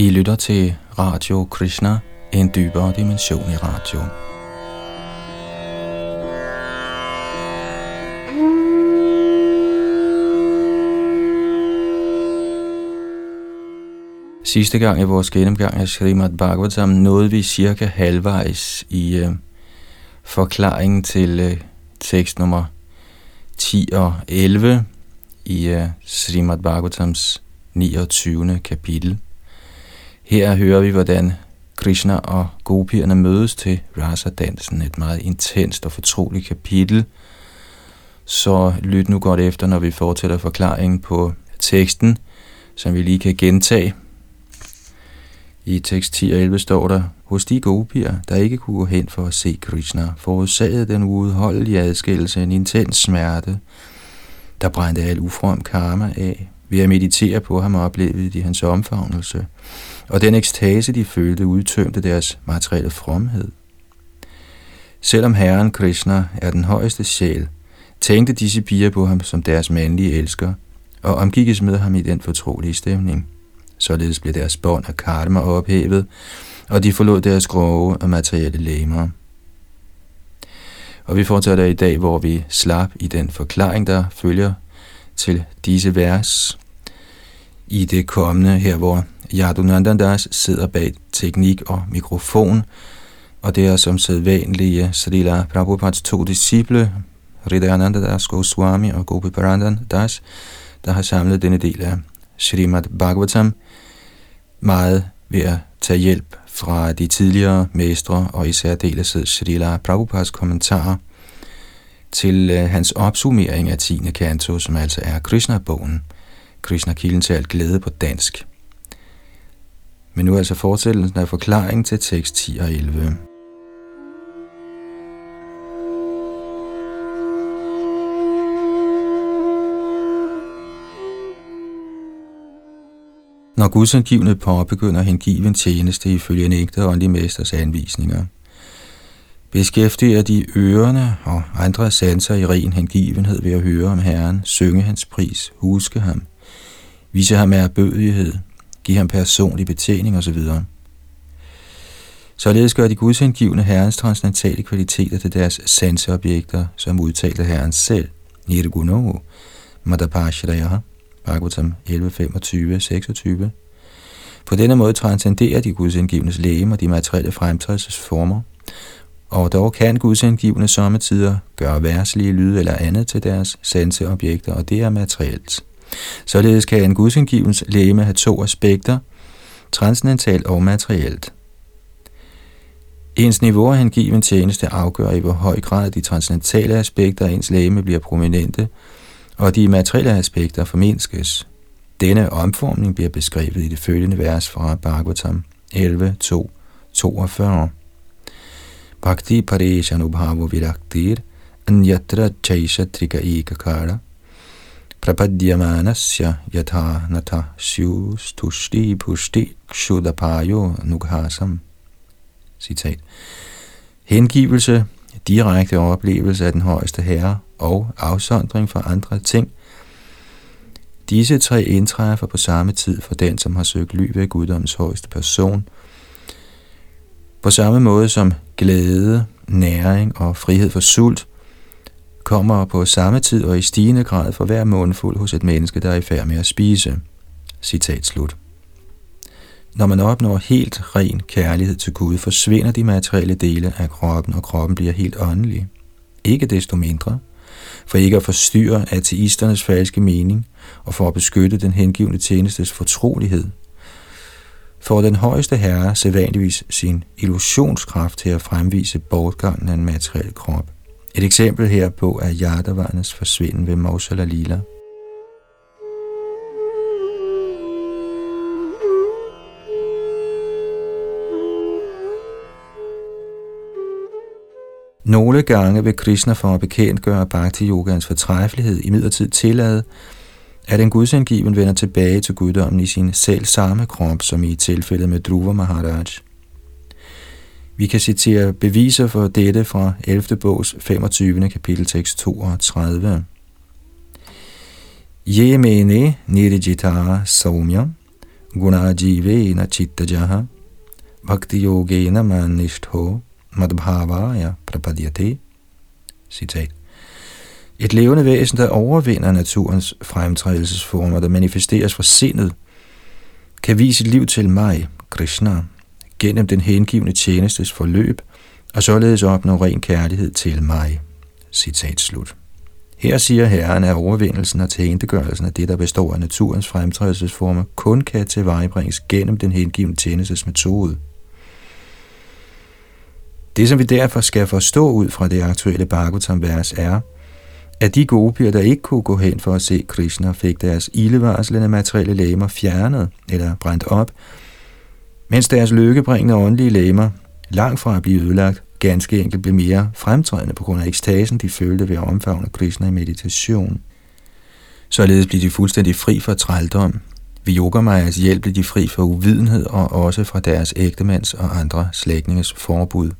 I lytter til Radio Krishna, en dybere dimension i radio. Sidste gang i vores gennemgang af Srimad Bhagavatam nåede vi cirka halvvejs i øh, forklaringen til øh, tekst nummer 10 og 11 i øh, Srimad Bhagavatams 29. kapitel. Her hører vi, hvordan Krishna og gopierne mødes til Rasa-dansen, et meget intenst og fortroligt kapitel. Så lyt nu godt efter, når vi fortæller forklaringen på teksten, som vi lige kan gentage. I tekst 10 og 11 står der, hos de gopier, der ikke kunne gå hen for at se Krishna, forårsagede den uudholdelige adskillelse en intens smerte, der brændte al ufrom karma af. Ved at meditere på ham oplevede de hans omfavnelse, og den ekstase, de følte, udtømte deres materielle fromhed. Selvom Herren Krishna er den højeste sjæl, tænkte disse piger på ham som deres mandlige elsker, og omgikkes med ham i den fortrolige stemning. Således blev deres bånd af karma ophævet, og de forlod deres grove og materielle læmer. Og vi fortsætter i dag, hvor vi slap i den forklaring, der følger til disse vers. I det kommende her, hvor Yadunandandas sidder bag teknik og mikrofon, og det er som sædvanlige Srila Prabhupads to disciple, Hridayananda Das Goswami og Gopi Parandan Das, der har samlet denne del af Srimad Bhagavatam, meget ved at tage hjælp fra de tidligere mestre og især af Srila Prabhupads kommentarer til øh, hans opsummering af 10. kanto, som altså er Krishna-bogen, Krishna-kilden til alt glæde på dansk. Men nu er altså fortællelsen af forklaring til tekst 10 og 11. Når gudsangivende påbegynder hengiven tjeneste ifølge en ægte åndelig mesters anvisninger, beskæftiger de ørerne og andre sanser i ren hengivenhed ved at høre om Herren, synge hans pris, huske ham, vise ham erbødighed, give ham personlig betjening osv. Således gør de gudsindgivende herrens transcendentale kvaliteter til deres sanseobjekter, som udtalte herren selv. Nirguno, Madapashraya, Bhagavatam 11.25-26. På denne måde transcenderer de gudsindgivendes læge og de materielle fremtrædelsesformer, og dog kan gudsindgivende sommetider gøre værslige lyde eller andet til deres sanseobjekter, og det er materielt. Således kan en gudsindgivens læme have to aspekter, transcendentalt og materielt. Ens niveau af hengiven tjeneste afgør i hvor høj grad de transcendentale aspekter af ens læme bliver prominente, og de materielle aspekter formindskes. Denne omformning bliver beskrevet i det følgende vers fra Bhagavatam 11, 2, 42. Bhakti Pareshanubhavo Viraktir Anyatra Chaisha Trika Ekakara prapadyamanasya yatha natha syus tushti pushti kshudapayo nughasam. Citat. Hengivelse, direkte oplevelse af den højeste herre og afsondring fra andre ting. Disse tre indtræffer på samme tid for den, som har søgt ly ved guddoms højeste person. På samme måde som glæde, næring og frihed for sult kommer på samme tid og i stigende grad for hver mundfuld hos et menneske, der er i færd med at spise. Citat slut. Når man opnår helt ren kærlighed til Gud, forsvinder de materielle dele af kroppen, og kroppen bliver helt åndelig. Ikke desto mindre, for ikke at forstyrre ateisternes falske mening, og for at beskytte den hengivende tjenestes fortrolighed, får den højeste herre sædvanligvis sin illusionskraft til at fremvise bortgangen af en materiel krop. Et eksempel herpå er Yadavarnes forsvinden ved Mausala Lila. Nogle gange vil Krishna for at bekendtgøre Bhakti Yogans fortræffelighed i midlertid tillade, at en gudsindgiven vender tilbage til guddommen i sin selv samme krop, som i tilfældet med Dhruva Maharaj. Vi kan citere beviser for dette fra 11. bogs 25. kapitel tekst 32. Ye mene nirijita saumya gunajivena chittajaha bhakti yogena manishtho madbhavaya prapadyate. Citat. Et levende væsen, der overvinder naturens fremtrædelsesformer, der manifesteres fra sindet, kan vise sit liv til mig, Krishna, gennem den hengivne tjenestes forløb, og således opnå ren kærlighed til mig. Citat slut. Her siger Herren, at overvindelsen og tilhængtegørelsen af det, der består af naturens fremtrædelsesformer, kun kan tilvejebringes gennem den hengivne tjenestes metode. Det, som vi derfor skal forstå ud fra det aktuelle Bhagavatam-vers, er, at de gopier, der ikke kunne gå hen for at se Krishna, fik deres ildevarslende materielle læmer fjernet eller brændt op, mens deres lykkebringende åndelige læmer, langt fra at blive ødelagt, ganske enkelt blev mere fremtrædende på grund af ekstasen, de følte ved at omfavne Krishna i meditation. Således blev de fuldstændig fri for trældom. Ved Yogamajas hjælp blev de fri for uvidenhed og også fra deres ægtemands og andre slægtninges forbud.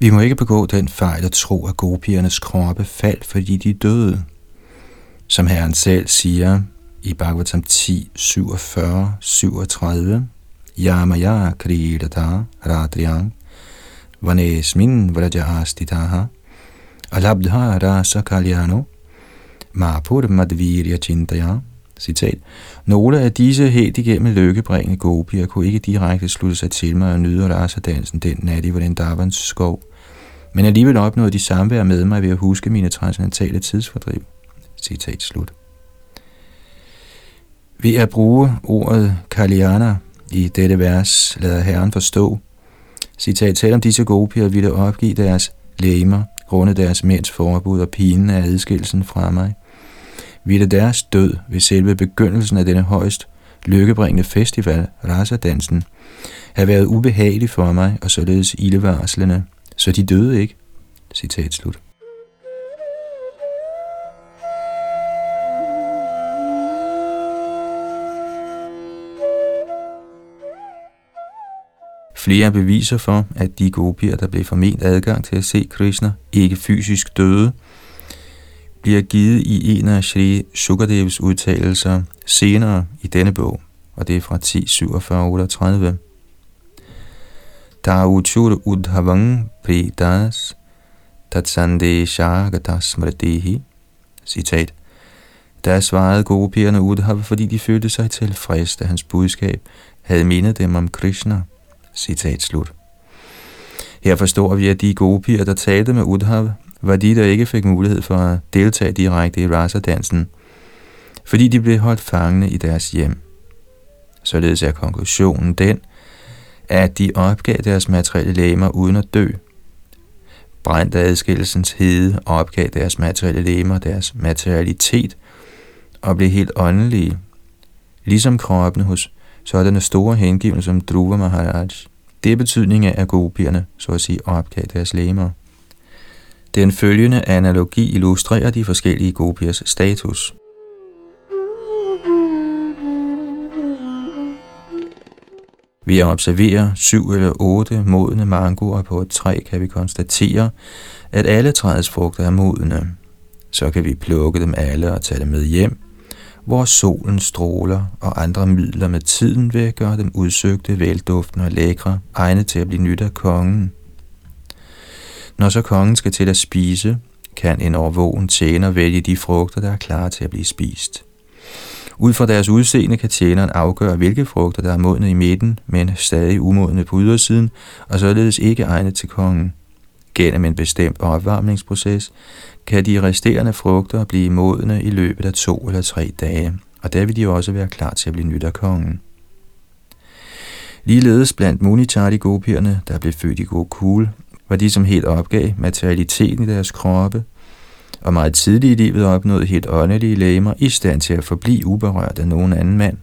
Vi må ikke begå den fejl at tro, at gopiernes kroppe faldt, fordi de døde. Som Herren selv siger i Bhagavatam 10, 47, 37, Yamaya Kridata Radriang Vanesmin Vraja Astitaha Alabdha Rasa Kalyano Mapur Madvirya Chintaya Citat. Nogle af disse helt igennem lykkebringende gopier kunne ikke direkte slutte sig til mig og nyde rasa-dansen den nat i Vrindavans skov, men alligevel opnåede de samvær med mig ved at huske mine transcendentale tidsfordriv. Citat slut. Ved at bruge ordet Kalyana i dette vers lader Herren forstå, citat, selvom disse gopier ville opgive deres læmer, grundet deres mænds forbud og pinen af adskillelsen fra mig, ville deres død ved selve begyndelsen af denne højst lykkebringende festival, rasadansen, have været ubehagelig for mig og således ildevarslende, så de døde ikke. Citat slut. Flere beviser for, at de gopier, der blev forment adgang til at se Krishna, ikke fysisk døde, bliver givet i en af Sri Sukadevs udtalelser senere i denne bog, og det er fra 10.47.38. Tauchur udhavang pridas tatsande shagatas smritihi. Citat. Der svarede gopierne Udhav, fordi de følte sig tilfredse, da hans budskab havde mindet dem om Krishna – Citat slut. Her forstår vi, at de gopier, der talte med Udhav, var de, der ikke fik mulighed for at deltage direkte i rasadansen, fordi de blev holdt fangende i deres hjem. Således er konklusionen den, at de opgav deres materielle læmer uden at dø. Brændt af adskillelsens hede opgav deres materielle læmer deres materialitet og blev helt åndelige, ligesom kroppen hos sådanne store hengivne som Dhruva Maharaj. Det er betydning af, at gopierne, så at sige, opgav deres læmer. Den følgende analogi illustrerer de forskellige gopiers status. Ved at observere syv eller otte modne mangoer på et træ, kan vi konstatere, at alle træets frugter er modne. Så kan vi plukke dem alle og tage dem med hjem, hvor solen stråler og andre midler med tiden vil gøre dem udsøgte, velduftende og lækre, egnet til at blive nyt af kongen. Når så kongen skal til at spise, kan en overvågen tjener vælge de frugter, der er klar til at blive spist. Ud fra deres udseende kan tjeneren afgøre, hvilke frugter, der er modne i midten, men stadig umodne på ydersiden, og således ikke egnet til kongen. Gennem en bestemt opvarmningsproces kan de resterende frugter blive modne i løbet af to eller tre dage, og der vil de også være klar til at blive nyt af kongen. Ligeledes blandt Munichari gopierne, der blev født i Gokul, var de, som helt opgav materialiteten i deres kroppe, og meget tidligt i livet opnåede helt åndelige læmer i stand til at forblive uberørt af nogen anden mand.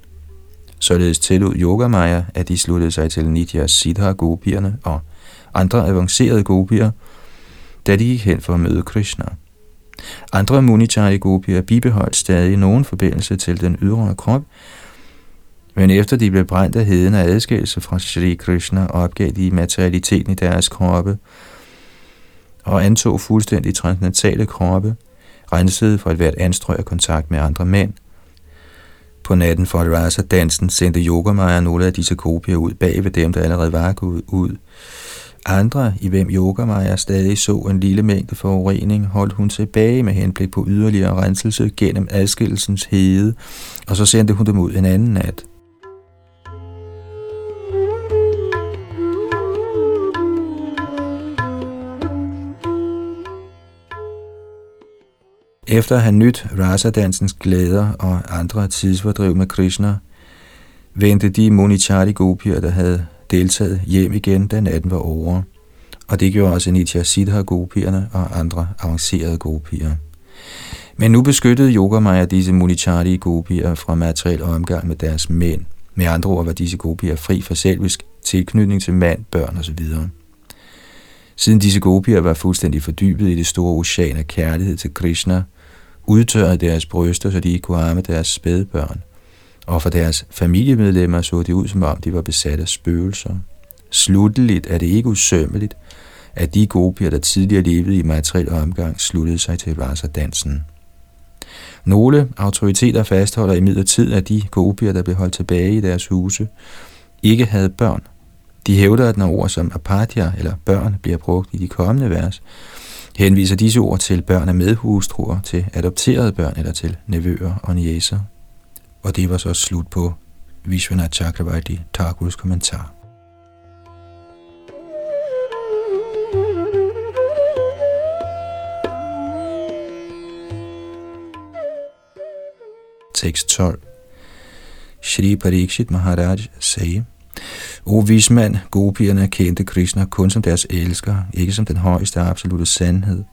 Således tillod Yogamaya, at de sluttede sig til Nitya Siddha gopierne og andre avancerede gopier, da de gik hen for at møde Krishna. Andre Munichari gopier bibeholdt stadig nogen forbindelse til den ydre krop, men efter de blev brændt af heden af adskillelse fra Sri Krishna, opgav de materialiteten i deres kroppe og antog fuldstændig transcendentale kroppe, rensede for et hvert anstrøg af kontakt med andre mænd. På natten for rasa dansen sendte Yogamaya nogle af disse kopier ud bag ved dem, der allerede var gået ud. Andre, i hvem Yogamaya stadig så en lille mængde forurening, holdt hun tilbage med henblik på yderligere renselse gennem adskillelsens hede, og så sendte hun dem ud en anden nat. Efter at have nyt rasadansens glæder og andre tidsfordriv med Krishna, vendte de Monichari gopier, der havde deltaget hjem igen, da natten var over. Og det gjorde også Nitya Siddha gopierne og andre avancerede gopier. Men nu beskyttede Yogamaya disse Munichari gopier fra materiel omgang med deres mænd. Med andre ord var disse gopier fri for selvisk tilknytning til mand, børn osv. Siden disse gopier var fuldstændig fordybet i det store ocean af kærlighed til Krishna, udtørrede deres bryster, så de ikke kunne arme deres spædbørn. Og for deres familiemedlemmer så det ud, som om de var besat af spøgelser. Slutteligt er det ikke usømmeligt, at de gopier, der tidligere levede i materiel omgang, sluttede sig til dansen. Nogle autoriteter fastholder imidlertid, at de gopier, der blev holdt tilbage i deres huse, ikke havde børn. De hævder, at når ord som apatia eller børn bliver brugt i de kommende vers, henviser disse ord til børn af medhustruer, til adopterede børn eller til nevøer og niæser. Og det var så slut på Vishwanath Chakravarti Thakurs kommentar. Tekst 12 Shri Parikshit Maharaj sagde, o vismand, gopierne kendte Krishna kun som deres elsker, ikke som den højeste absolute sandhed.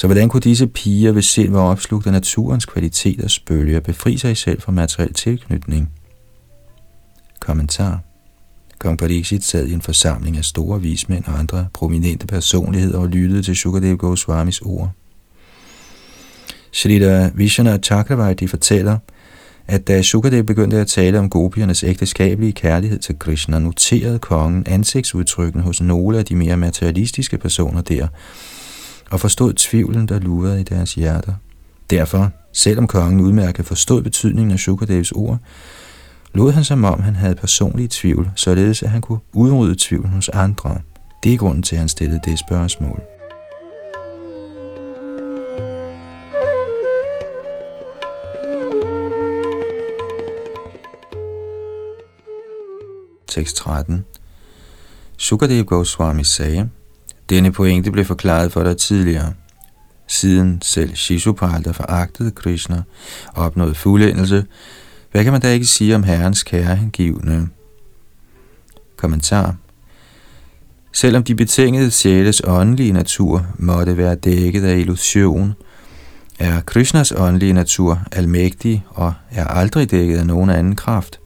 Så hvordan kunne disse piger, hvis sind var opslugt af naturens kvaliteters bølger, befri sig selv fra materiel tilknytning? Kommentar Kong Pariksit sad i en forsamling af store vismænd og andre prominente personligheder og lyttede til Sukadev Goswamis ord. Shrita Vishana Chakravarti fortæller, at da Sukadev begyndte at tale om gopiernes ægteskabelige kærlighed til Krishna, noterede kongen ansigtsudtrykken hos nogle af de mere materialistiske personer der, og forstod tvivlen, der lurede i deres hjerter. Derfor, selvom kongen udmærket forstod betydningen af Shukadevs ord, lod han som om han havde personlig tvivl, således at han kunne udrydde tvivlen hos andre. Det er grunden til, at han stillede det spørgsmål. tekst 13. Sukadev Goswami sagde, denne pointe blev forklaret for dig tidligere. Siden selv Shishupal, der foragtede Krishna, opnåede fuldendelse, hvad kan man da ikke sige om Herrens kære hengivne? Kommentar Selvom de betingede sjæles åndelige natur måtte være dækket af illusion, er Krishnas åndelige natur almægtig og er aldrig dækket af nogen anden kraft.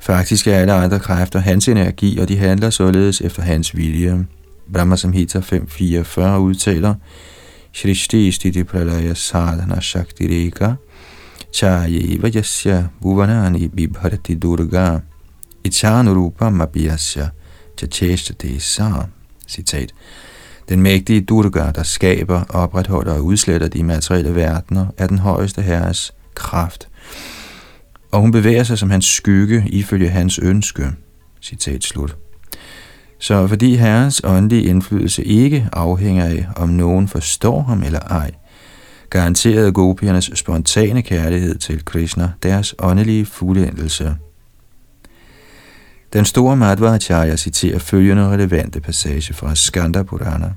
Faktisk er alle andre kræfter hans energi, og de handler således efter hans vilje. Brahma Samhita 5.44 udtaler, Shrishti stiti pralaya sadhana shakti reka, chayeva yasya bhuvanani bibharati durga, ichanurupa mabhyasya chacheshtate sa. Citat. Den mægtige Durga, der skaber, opretholder og udsletter de materielle verdener, er den højeste herres kraft og hun bevæger sig som hans skygge ifølge hans ønske. Citat slut. Så fordi herrens åndelige indflydelse ikke afhænger af, om nogen forstår ham eller ej, garanterede gopiernes spontane kærlighed til Krishna deres åndelige fuldendelse. Den store Madhvacharya citerer følgende relevante passage fra Skanda Purana.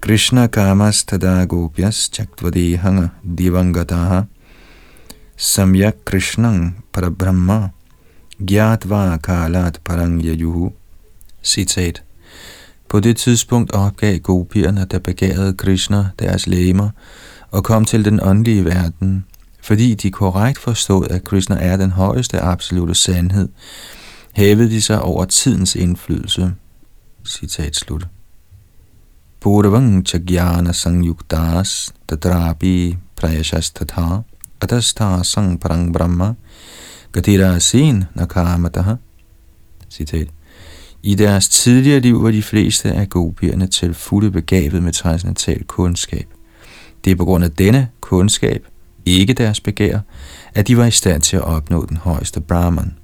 Krishna kamas tada gopyas chaktvadehanga divangataha Samyak Krishnang Parabrahma Gyatva Kalat parang yajuhu Citat På det tidspunkt opgav gopierne, der begærede Krishna deres læmer og kom til den åndelige verden, fordi de korrekt forstod, at Krishna er den højeste absolute sandhed, hævede de sig over tidens indflydelse. Citat slut. Purvang chagyana sangyuktas tadrapi prayashastatha Adastha sang parang brahma gatira sin nakamataha. Citat. I deres tidligere liv var de fleste af gopierne til fulde begavet med transcendental kundskab. Det er på grund af denne kundskab, ikke deres begær, at de var i stand til at opnå den højeste Brahman.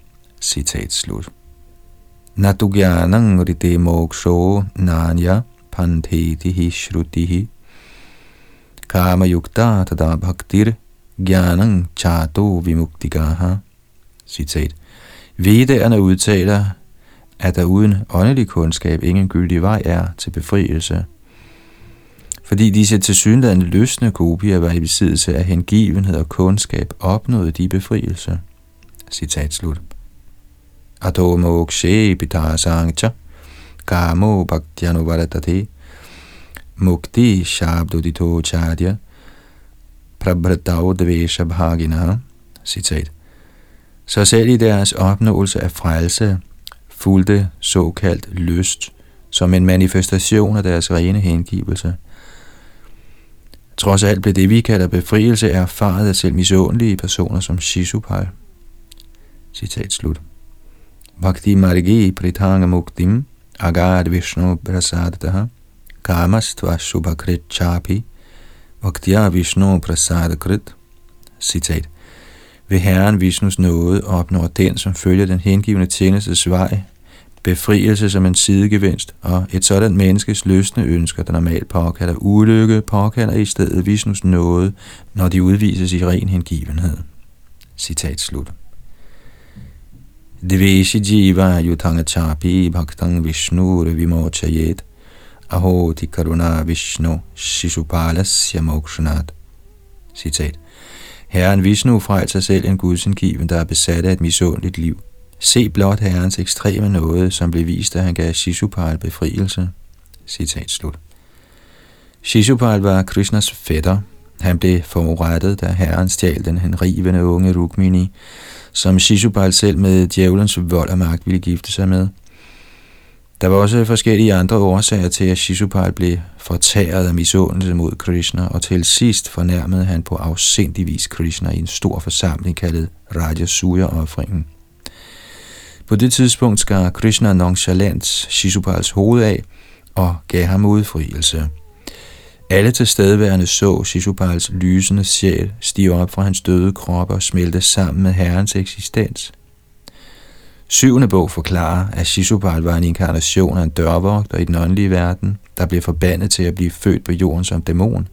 Citat slut. Natugyanang rite moksho nanya pantetihi shrutihi kama yukta tada bhaktir gyanang chato vimuktigaha. Citat. Vedderne udtaler, at der uden åndelig kundskab ingen gyldig vej er til befrielse. Fordi disse tilsyneladende løsne gopier var i besiddelse af hengivenhed og kundskab, opnåede de befrielse. Citat slut. Ato mokshe sangcha kamo bhaktyano varatati mukti shabdodito chadya prabhratao dvesha bhagina. Citat. Så selv i deres opnåelse af frelse fulgte såkaldt lyst som en manifestation af deres rene hengivelse. Trods alt blev det, vi kalder befrielse, erfaret af selv misundelige personer som Shishupal. Citat slut. Bhakti margi pritanga muktim agad vishnu prasadataha kamastva shubhakrit chapi bhaktya vishnu prasadakrit. Citat. Ved Herren Vishnus nåde opnår den, som følger den hengivende tjenestes vej, befrielse som en sidegevinst, og et sådan menneskes løsne ønsker, der normalt påkalder ulykke, påkalder i stedet Vishnus nåde, når de udvises i ren hengivenhed. Citat slut. Dveshi jiva yutanga chapi bhaktang vishnu vimochayet aho tikaruna vishnu shishupalasya mokshanat. Citat. Herren Vishnu frelser selv en gudsindgiven, der er besat af et misundeligt liv. Se blot herrens ekstreme nåde, som blev vist, da han gav Shishupal befrielse. Citat slut. Shishupal var Krishnas fætter. Han blev forurettet, da herren stjal den henrivende unge Rukmini, som Shishupal selv med djævelens vold og magt ville gifte sig med. Der var også forskellige andre årsager til, at Shishupal blev fortæret af misundelse mod Krishna, og til sidst fornærmede han på afsindig vis Krishna i en stor forsamling kaldet Rajasuya-offringen. På det tidspunkt skar Krishna nonchalant Shishupals hoved af og gav ham udfrielse. Alle tilstedeværende så Shishupals lysende sjæl stige op fra hans døde krop og smelte sammen med herrens eksistens. Syvende bog forklarer, at Shishupal var en inkarnation af en dørvogter i den åndelige verden, der blev forbandet til at blive født på jorden som dæmon.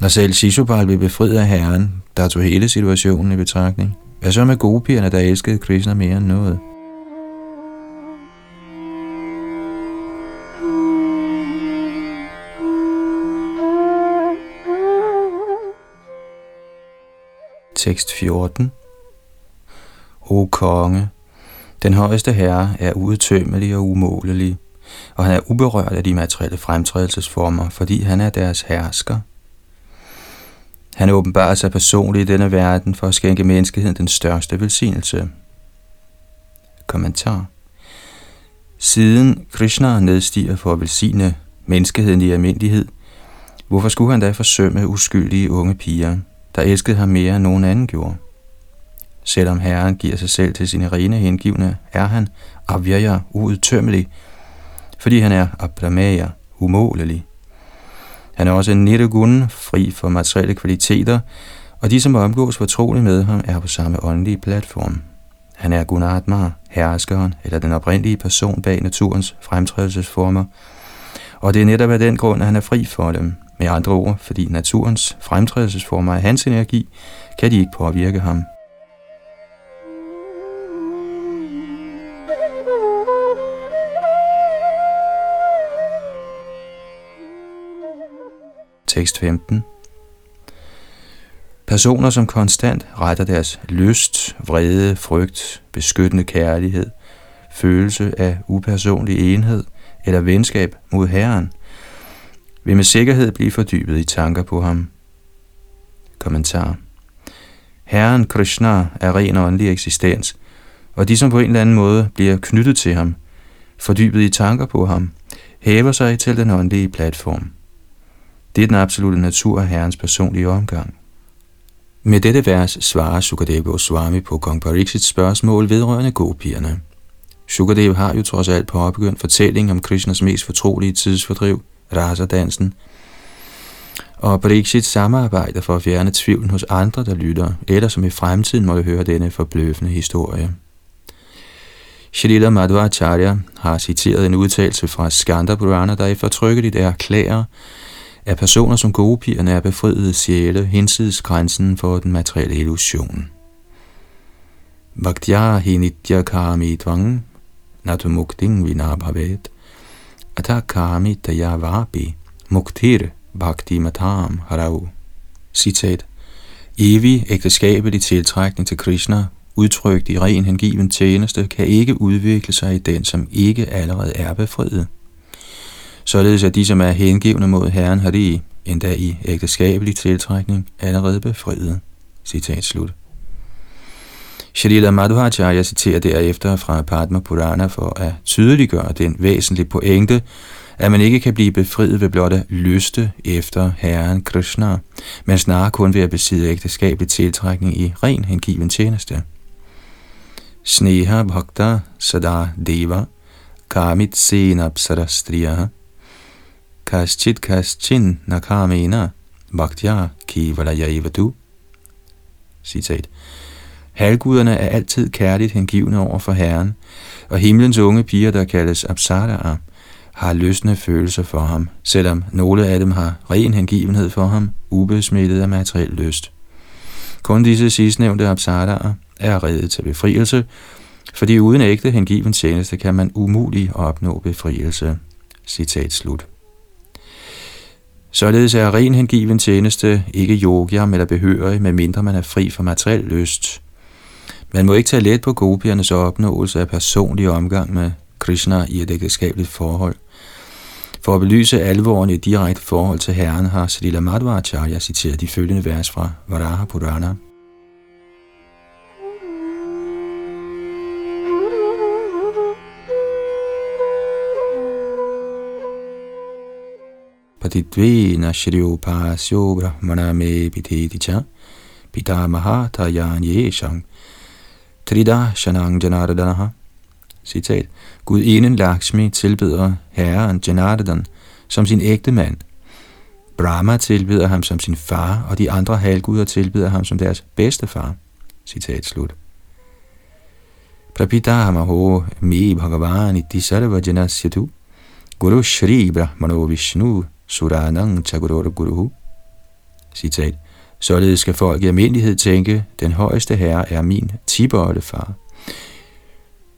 Når selv Shishupal blev befriet af herren, der tog hele situationen i betragtning, hvad så med gopierne, der elskede Krishna mere end noget? Tekst 14 O konge, den højeste herre er udtømmelig og umålelig, og han er uberørt af de materielle fremtrædelsesformer, fordi han er deres hersker – han åbenbarer sig personligt i denne verden for at skænke menneskeheden den største velsignelse. Kommentar Siden Krishna nedstiger for at velsigne menneskeheden i almindelighed, hvorfor skulle han da forsømme uskyldige unge piger, der elskede ham mere end nogen anden gjorde? Selvom Herren giver sig selv til sine rene hengivne, er han avyaya uudtømmelig, fordi han er abramaya umålelig. Han er også en nirgun, fri for materielle kvaliteter, og de, som omgås fortroligt med ham, er på samme åndelige platform. Han er Gunatma, herskeren eller den oprindelige person bag naturens fremtrædelsesformer, og det er netop af den grund, at han er fri for dem. Med andre ord, fordi naturens fremtrædelsesformer er hans energi, kan de ikke påvirke ham. Tekst 15. Personer, som konstant retter deres lyst, vrede, frygt, beskyttende kærlighed, følelse af upersonlig enhed eller venskab mod Herren, vil med sikkerhed blive fordybet i tanker på ham. Kommentar. Herren Krishna er ren åndelig eksistens, og de, som på en eller anden måde bliver knyttet til ham, fordybet i tanker på ham, hæver sig til den åndelige platform. Det er den absolute natur af Herrens personlige omgang. Med dette vers svarer Sukadeva Goswami på kong Pariksits spørgsmål vedrørende gopierne. Sukadev har jo trods alt påbegyndt fortællingen om Krishnas mest fortrolige tidsfordriv, rasadansen, og Parikshit samarbejder for at fjerne tvivlen hos andre, der lytter, eller som i fremtiden måtte høre denne forbløffende historie. Shalila Madhvacharya har citeret en udtalelse fra Skanda Purana, der eftertrykkeligt erklærer, at personer som gopierne er befriede sjæle hinsides grænsen for den materielle illusion. Bhaktya hinitya kami tvang natumukting vinabhavet atakami tayavapi muktir bhakti matam harau. Citat. Evig ægteskabelig tiltrækning til Krishna, udtrykt i ren hengiven tjeneste, kan ikke udvikle sig i den, som ikke allerede er befriet. Således at de, som er hengivne mod Herren har de endda i ægteskabelig tiltrækning, allerede befriet. Citat slut. Shalila Madhvacharya citerer derefter fra Padma Purana for at tydeliggøre den væsentlige pointe, at man ikke kan blive befriet ved blot at lyste efter Herren Krishna, men snarere kun ved at besidde ægteskabelig tiltrækning i ren hengiven tjeneste. Sneha Bhakta Sada Deva Kamit Senapsara Striya Kaschit Kaschin Nakamena Bhaktya Kivalayavadu Citat Halguderne er altid kærligt hengivne over for Herren, og himlens unge piger, der kaldes Apsaraer, har løsne følelser for ham, selvom nogle af dem har ren hengivenhed for ham, ubesmittet af materiel lyst. Kun disse sidstnævnte Apsaraer er reddet til befrielse, fordi uden ægte hengiven tjeneste kan man umuligt opnå befrielse. Citat slut. Således er ren hengiven tjeneste ikke yogiam eller behørig, medmindre man er fri for materiel lyst. Man må ikke tage let på gopiernes opnåelse af personlig omgang med Krishna i et ægteskabeligt forhold. For at belyse alvoren i direkte forhold til Herren har Srila Madhvacharya citeret de følgende vers fra Varaha Purana. Patidvena Shriupasyo Brahmana Me Piteticha Pitamaha Tayan Yeshang Trida Shanang Janardanaha. Citat. Gud enen Lakshmi tilbeder herren Janardan som sin ægte mand. Brahma tilbeder ham som sin far, og de andre halvguder tilbeder ham som deres bedste far. Citat slut. Prapitamaho me bhagavani iti sarva janasyatu Guru Shri Brahmano Vishnu Suranang Chagurur Guru. Citat. Således skal folk i almindelighed tænke, den højeste herre er min far.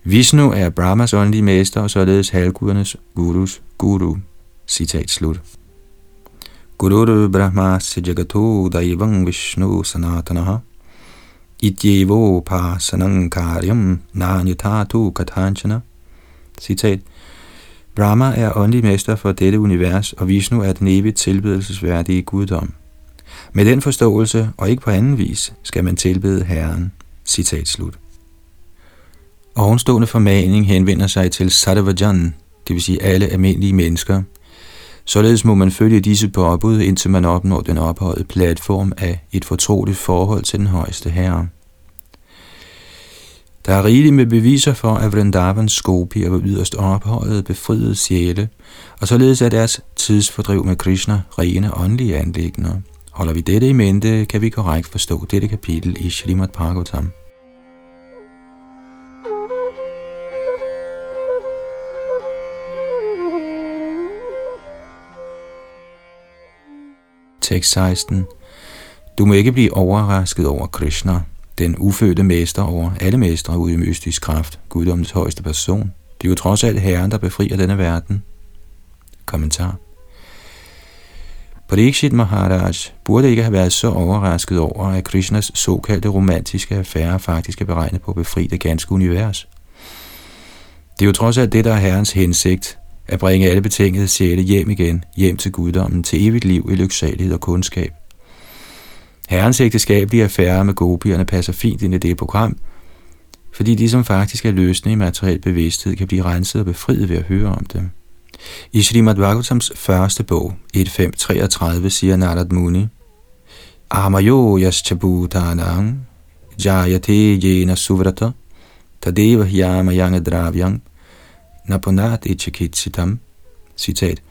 Vishnu er Brahmas åndelige mester, og således halvgudernes gurus guru. Citat slut. Guru Brahma Jagato Daivang Vishnu Sanatanaha Idjevo Pa Sanankaryam Nanyatatu Katanchana Citat Brahma er åndelig mester for dette univers, og Vishnu er den evigt tilbedelsesværdige guddom. Med den forståelse, og ikke på anden vis, skal man tilbede Herren. Citat slut. Ovenstående formaning henvender sig til Sadavajan, det vil sige alle almindelige mennesker. Således må man følge disse påbud, indtil man opnår den ophøjede platform af et fortroligt forhold til den højeste herre. Der er rigeligt med beviser for, at Vrindavans skopier var yderst ophøjet, befriede sjæle, og således er deres tidsfordriv med Krishna rene åndelige anlægner. Holder vi dette i mente, kan vi korrekt forstå dette kapitel i Srimad Bhagavatam. Tekst 16. Du må ikke blive overrasket over Krishna, den ufødte mester over alle mestre ud i mystisk kraft, guddommens højeste person. Det er jo trods alt Herren, der befrier denne verden. Kommentar. Parikshit Maharaj burde ikke have været så overrasket over, at Krishnas såkaldte romantiske affære faktisk er beregnet på at befri det ganske univers. Det er jo trods alt det, der er Herrens hensigt, at bringe alle betingede sjæle hjem igen, hjem til guddommen, til evigt liv i lyksalighed og kundskab. Herrens ægteskabelige affære med gopierne passer fint ind i det program, fordi de som faktisk er løsne i materiel bevidsthed kan blive renset og befriet ved at høre om dem. I Srimad Bhagavatams første bog, 1.5.33, siger Narad Muni, Amayo yaschabhutanang jayate yena suvrata tadeva hyama yang dravyang naponat ichakitsitam Citat.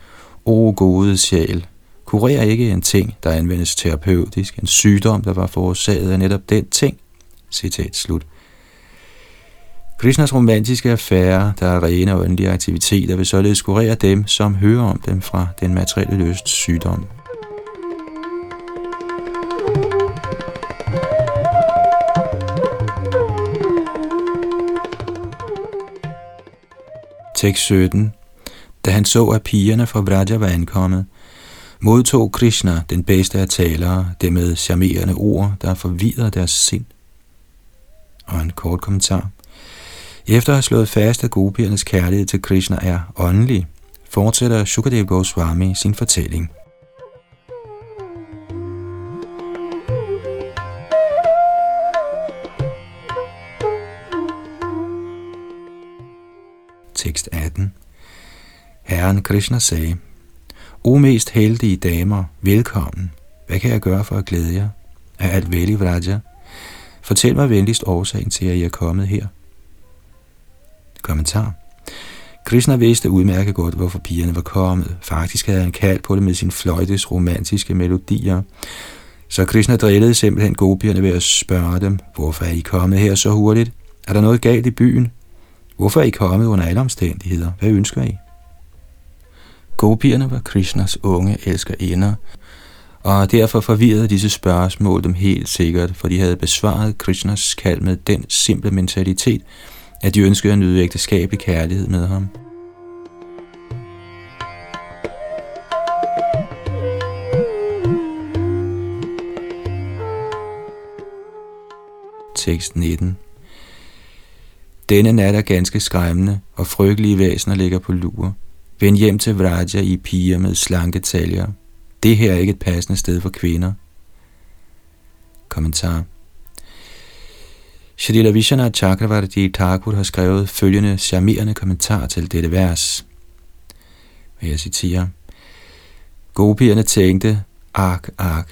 O gode sjæl, kurerer ikke en ting, der anvendes terapeutisk, en sygdom, der var forårsaget af netop den ting. Citat slut. Krishnas romantiske affære, der er rene og åndelige aktiviteter, vil således kurere dem, som hører om dem fra den materielle løst sygdom. Tekst 17. Da han så, at pigerne fra Vraja var ankommet, modtog Krishna, den bedste af talere, det med charmerende ord, der forvirrede deres sind. Og en kort kommentar. Efter at have slået fast, at gopiernes kærlighed til Krishna er åndelig, fortsætter Shukadev Goswami sin fortælling. Tekst 18 Herren Krishna sagde, O mest heldige damer, velkommen. Hvad kan jeg gøre for at glæde jer? Er alt vel i Vraja? Fortæl mig venligst årsagen til, at I er kommet her. Kommentar. Krishna vidste udmærket godt, hvorfor pigerne var kommet. Faktisk havde han kaldt på det med sin fløjtes romantiske melodier. Så Krishna drillede simpelthen gopierne ved at spørge dem, hvorfor er I kommet her så hurtigt? Er der noget galt i byen? Hvorfor er I kommet under alle omstændigheder? Hvad ønsker I? Gopierne var Krishnas unge elskerinder, og derfor forvirrede disse spørgsmål dem helt sikkert, for de havde besvaret Krishnas kald med den simple mentalitet, at de ønskede at nyde ægteskabelig kærlighed med ham. Tekst 19 Denne nat er ganske skræmmende, og frygtelige væsener ligger på lur. Vend hjem til Vraja i piger med slanke taljer. Det her er ikke et passende sted for kvinder. Kommentar Shrila Vishana Chakravarti Thakur har skrevet følgende charmerende kommentar til dette vers. Og jeg citerer. Gopierne tænkte, ak, ak,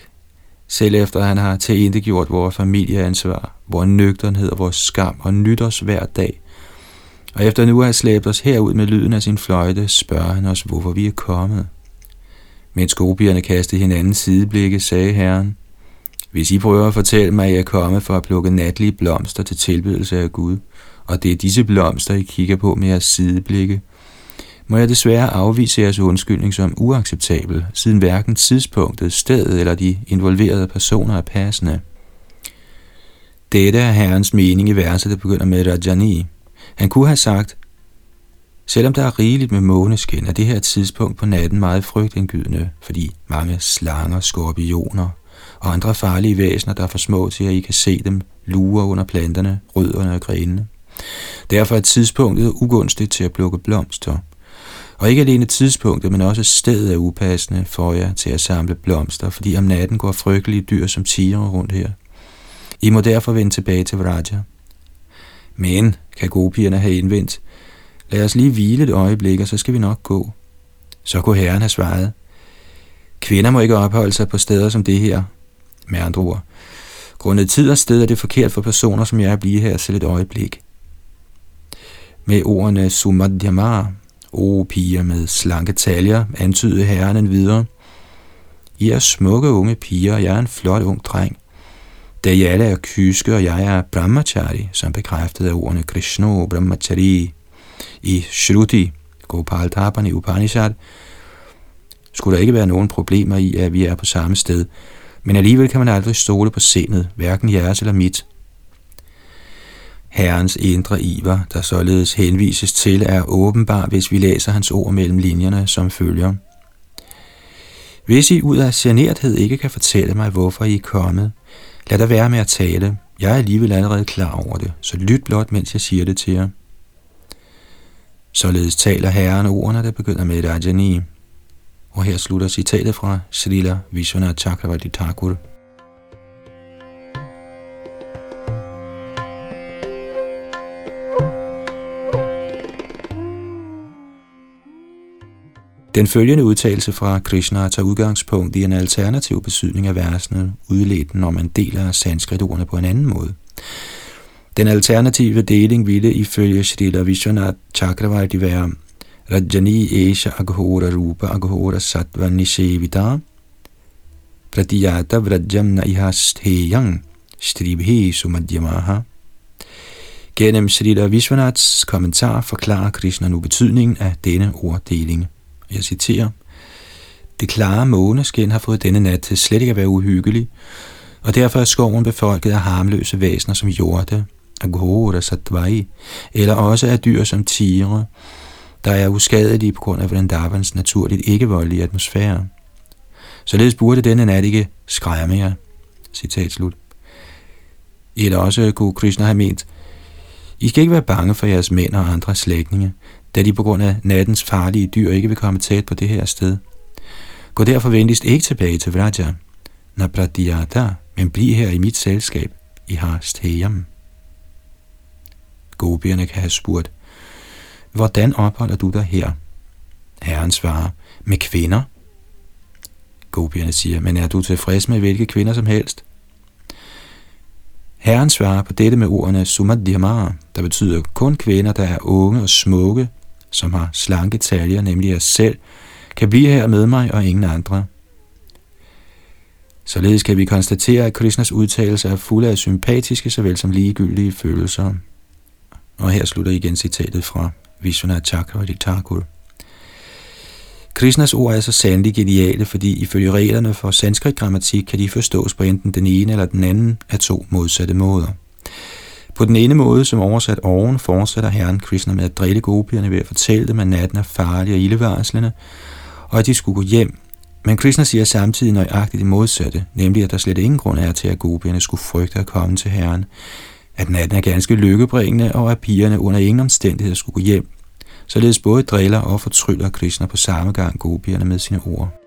selv efter han har gjort vores familieansvar, vores nøgternhed og vores skam og nyt os hver dag. Og efter nu at have slæbt os herud med lyden af sin fløjte, spørger han os, hvorfor vi er kommet. Mens gopierne kastede hinanden sideblikke, sagde herren, hvis I prøver at fortælle mig, at jeg er kommet for at plukke natlige blomster til tilbedelse af Gud, og det er disse blomster, I kigger på med jeres sideblikke, må jeg desværre afvise jeres undskyldning som uacceptabel, siden hverken tidspunktet, stedet eller de involverede personer er passende. Dette er Herrens mening i verset, der begynder med Rajani. Han kunne have sagt, Selvom der er rigeligt med måneskin, er det her tidspunkt på natten meget frygtindgydende, fordi mange slanger, skorpioner og andre farlige væsener, der er for små til, at I kan se dem, lurer under planterne, rødderne og grenene. Derfor er tidspunktet ugunstigt til at plukke blomster. Og ikke alene tidspunktet, men også stedet er upassende for jer til at samle blomster, fordi om natten går frygtelige dyr som tiger rundt her. I må derfor vende tilbage til Vraja. Men, kan gopierne have indvendt, lad os lige hvile et øjeblik, og så skal vi nok gå. Så kunne herren have svaret, kvinder må ikke opholde sig på steder som det her, med andre ord. Grundet tid og sted er det forkert for personer som jeg at blive her selv et øjeblik. Med ordene sumadhyamar, o piger med slanke taljer, antydede herren en videre. I er smukke unge piger, og jeg er en flot ung dreng. Da I alle er kyske, og jeg er brahmachari, som bekræftede af ordene Krishna brahmachari i Shruti, Gopal Tapani Upanishad, skulle der ikke være nogen problemer i, at vi er på samme sted – men alligevel kan man aldrig stole på sindet, hverken jeres eller mit. Herrens indre iver, der således henvises til, er åbenbar, hvis vi læser hans ord mellem linjerne, som følger. Hvis I ud af generthed ikke kan fortælle mig, hvorfor I er kommet, lad der være med at tale. Jeg er alligevel allerede klar over det, så lyt blot, mens jeg siger det til jer. Således taler Herren ordene, der begynder med Rajani. Og her slutter citatet fra Srila Vishwanath Chakravarti Thakur. Den følgende udtalelse fra Krishna tager udgangspunkt i en alternativ betydning af versene, udledt når man deler sanskritordene på en anden måde. Den alternative deling ville ifølge Srila Vishwanath Chakravarti være Rajani Esha Aghora Rupa Aghora Sattva Nishevita pratiyata vrajam naihastheyang stribhe sumadhyamaha. Gennem Srila Vishwanaths kommentar forklarer Krishna nu betydningen af denne orddeling. Jeg citerer, Det klare måneskin har fået denne nat til slet ikke at være uhyggelig, og derfor er skoven befolket af harmløse væsener som jorde, agora satvai, eller også af dyr som tigre, der er uskadelige på grund af Vrindavans naturligt ikke-voldelige atmosfære. Således burde denne nat ikke skræmme jer. Citat slut. Eller også kunne Krishna have ment, I skal ikke være bange for jeres mænd og andre slægtninge, da de på grund af nattens farlige dyr ikke vil komme tæt på det her sted. Gå derfor venligst ikke tilbage til Vraja, Nabradiyata, men bliv her i mit selskab, i Harsteyam. Gobierne kan have spurgt, hvordan opholder du dig her? Herren svarer, med kvinder. Gobierne siger, men er du tilfreds med hvilke kvinder som helst? Herren svarer på dette med ordene Sumadhyamara, der betyder kun kvinder, der er unge og smukke, som har slanke taljer, nemlig jer selv, kan blive her med mig og ingen andre. Således kan vi konstatere, at Krishnas udtalelser er fulde af sympatiske såvel som ligegyldige følelser. Og her slutter igen citatet fra Vishwanath Chakravarti Thakur. Krishnas ord er så sandelig geniale, fordi ifølge reglerne for sanskrit grammatik kan de forstås på enten den ene eller den anden af to modsatte måder. På den ene måde, som oversat oven, fortsætter Herren Krishna med at drille gopierne ved at fortælle dem, at natten er farlig og ildevarslende, og at de skulle gå hjem. Men Krishna siger samtidig nøjagtigt det modsatte, nemlig at der slet ingen grund er til, at gopierne skulle frygte at komme til Herren, at natten er ganske lykkebringende, og at pigerne under ingen omstændigheder skulle gå hjem. Således både driller og fortryller Krishna på samme gang gopierne med sine ord.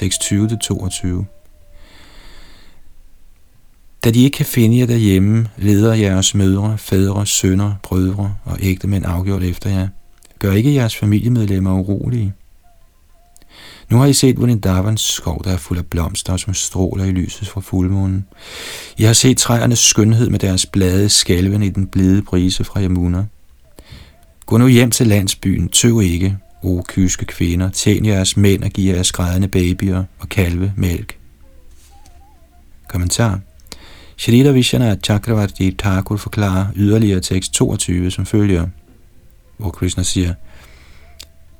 Tekst 20-22 Da de ikke kan finde jer derhjemme, leder jeres mødre, fædre, sønner, brødre og ægtemænd afgjort efter jer – Gør ikke jeres familiemedlemmer urolige. Nu har I set Vrindavans skov, der er fuld af blomster, som stråler i lyset fra fuldmånen. I har set træernes skønhed med deres blade skælven i den blide brise fra Yamuna. Gå nu hjem til landsbyen, tøv ikke, o kyske kvinder, tjen jeres mænd og giv jeres grædende babyer og kalve mælk. Kommentar Shrita Vishana Chakravarti Thakur forklarer yderligere tekst 22 som følger – hvor Krishna siger,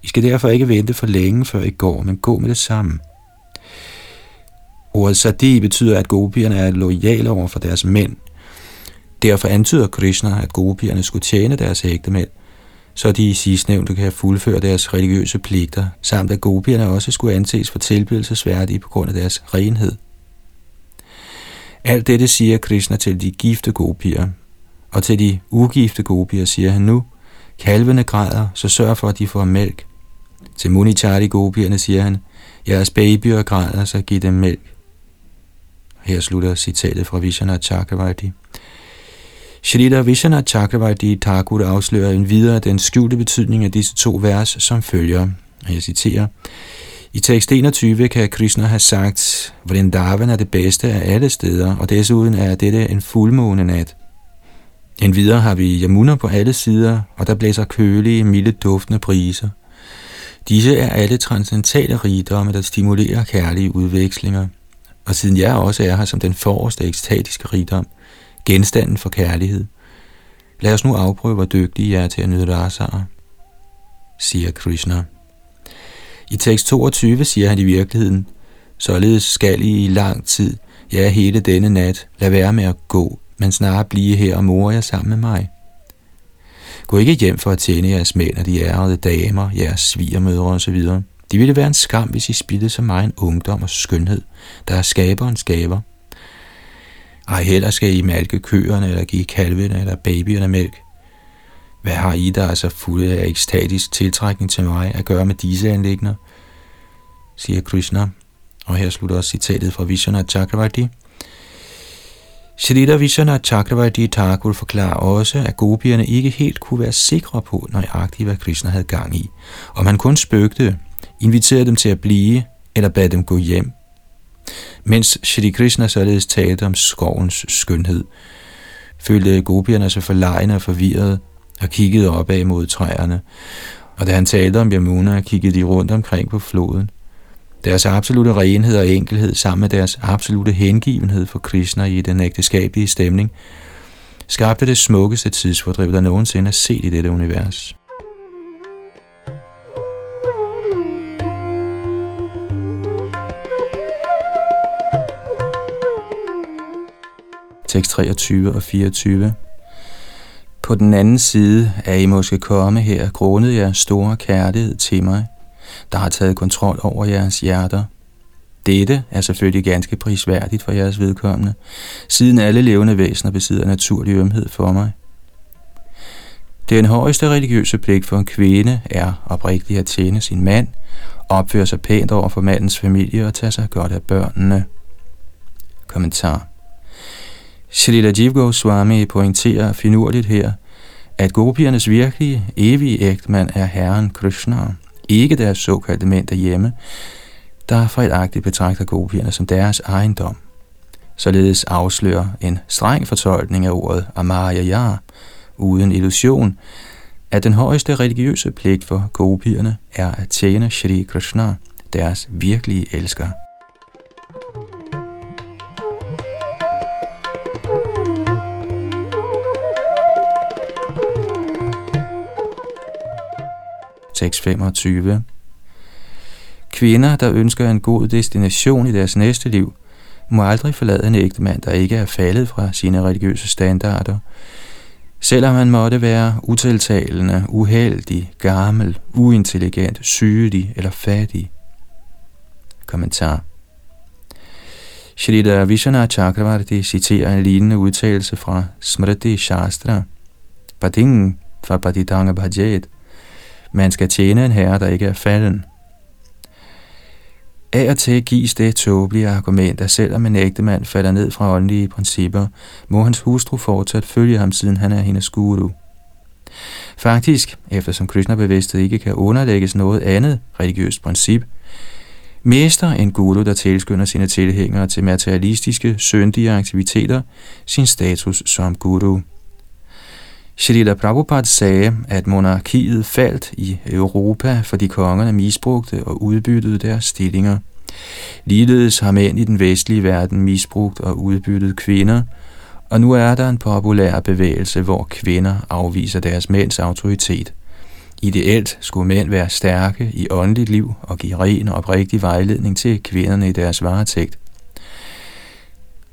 I skal derfor ikke vente for længe, før I går, men gå med det samme. Ordet sadi betyder, at gopierne er lojale over for deres mænd. Derfor antyder Krishna, at gopierne skulle tjene deres ægtemænd, så de i sidstnævnte kan fuldføre deres religiøse pligter, samt at gopierne også skulle anses for tilbydelsesværdige på grund af deres renhed. Alt dette siger Krishna til de gifte gopier, og til de ugifte gopier siger han nu – Kalvene græder, så sørg for, at de får mælk. Til Munichari gopierne siger han, jeres babyer græder, så giv dem mælk. Her slutter citatet fra Vishana Chakravarti. Shrita Vishana Chakravarti Thakur afslører en videre den skjulte betydning af disse to vers, som følger. Jeg citerer. I tekst 21 kan Krishna have sagt, Vrindavan er det bedste af alle steder, og desuden er dette en fuldmåne nat. Endvidere har vi Yamuna på alle sider, og der blæser kølige, milde, duftende briser. Disse er alle transcendentale rigdomme, der stimulerer kærlige udvekslinger. Og siden jeg også er her som den forreste ekstatiske rigdom, genstanden for kærlighed, lad os nu afprøve, hvor dygtige jeg er til at nyde rasaer, siger Krishna. I tekst 22 siger han i virkeligheden, således skal I i lang tid, ja hele denne nat, lade være med at gå, men snarere blive her og more jer sammen med mig. Gå ikke hjem for at tjene jeres mænd og de ærede damer, jeres svigermødre osv. Det ville være en skam, hvis I spildte så meget en ungdom og skønhed, der er skaberens skaber. Ej heller skal I malke køerne, eller give kalvene eller babyerne mælk. Hvad har I, der er så fulde af ekstatisk tiltrækning til mig, at gøre med disse anlægner? siger Krishna. Og her slutter også citatet fra Vishwanath Chakravarti. Shrita Vishwanath Chakravarti Thakur forklarer også, at gopierne ikke helt kunne være sikre på nøjagtigt, hvad Krishna havde gang i. Om han kun spøgte, inviterede dem til at blive, eller bad dem gå hjem. Mens Shri Krishna således talte om skovens skønhed, følte gopierne sig forlegne og forvirrede og kiggede opad mod træerne. Og da han talte om Yamuna, kiggede de rundt omkring på floden. Deres absolute renhed og enkelhed sammen med deres absolute hengivenhed for Krishna i den ægteskabelige stemning, skabte det smukkeste tidsfordriv, der nogensinde er set i dette univers. Tekst 23 og 24 På den anden side er I måske komme her, grundet jeres store kærlighed til mig – der har taget kontrol over jeres hjerter. Dette er selvfølgelig ganske prisværdigt for jeres vedkommende, siden alle levende væsener besidder naturlig ømhed for mig. Den højeste religiøse pligt for en kvinde er oprigtigt at tjene sin mand, opføre sig pænt over for mandens familie og tage sig godt af børnene. Kommentar Shrita Jiv Goswami pointerer finurligt her, at gopiernes virkelige, evige ægtemand er Herren Krishna, ikke deres såkaldte mænd derhjemme, der fejlagtigt betragter gopierne som deres ejendom. Således afslører en streng fortolkning af ordet Amaraya, uden illusion, at den højeste religiøse pligt for gopierne er at tjene Shri Krishna, deres virkelige elsker. Tekst 25. Kvinder, der ønsker en god destination i deres næste liv, må aldrig forlade en ægtemand, der ikke er faldet fra sine religiøse standarder, selvom han måtte være utiltalende, uheldig, gammel, uintelligent, sygelig eller fattig. Kommentar Shrita Vishana Chakravarti citerer en lignende udtalelse fra Smriti Shastra. Pading fra Paditanga Bhajet – man skal tjene en herre, der ikke er falden. Af og til gives det tåbelige argument, at selvom en ægtemand falder ned fra åndelige principper, må hans hustru fortsat følge ham, siden han er hendes guru. Faktisk, eftersom Krishna-bevidsthed ikke kan underlægges noget andet religiøst princip, mister en guru, der tilskynder sine tilhængere til materialistiske, syndige aktiviteter, sin status som guru. Srila Prabhupada sagde, at monarkiet faldt i Europa, fordi kongerne misbrugte og udbyttede deres stillinger. Ligeledes har mænd i den vestlige verden misbrugt og udbyttet kvinder, og nu er der en populær bevægelse, hvor kvinder afviser deres mænds autoritet. Ideelt skulle mænd være stærke i åndeligt liv og give ren og oprigtig vejledning til kvinderne i deres varetægt.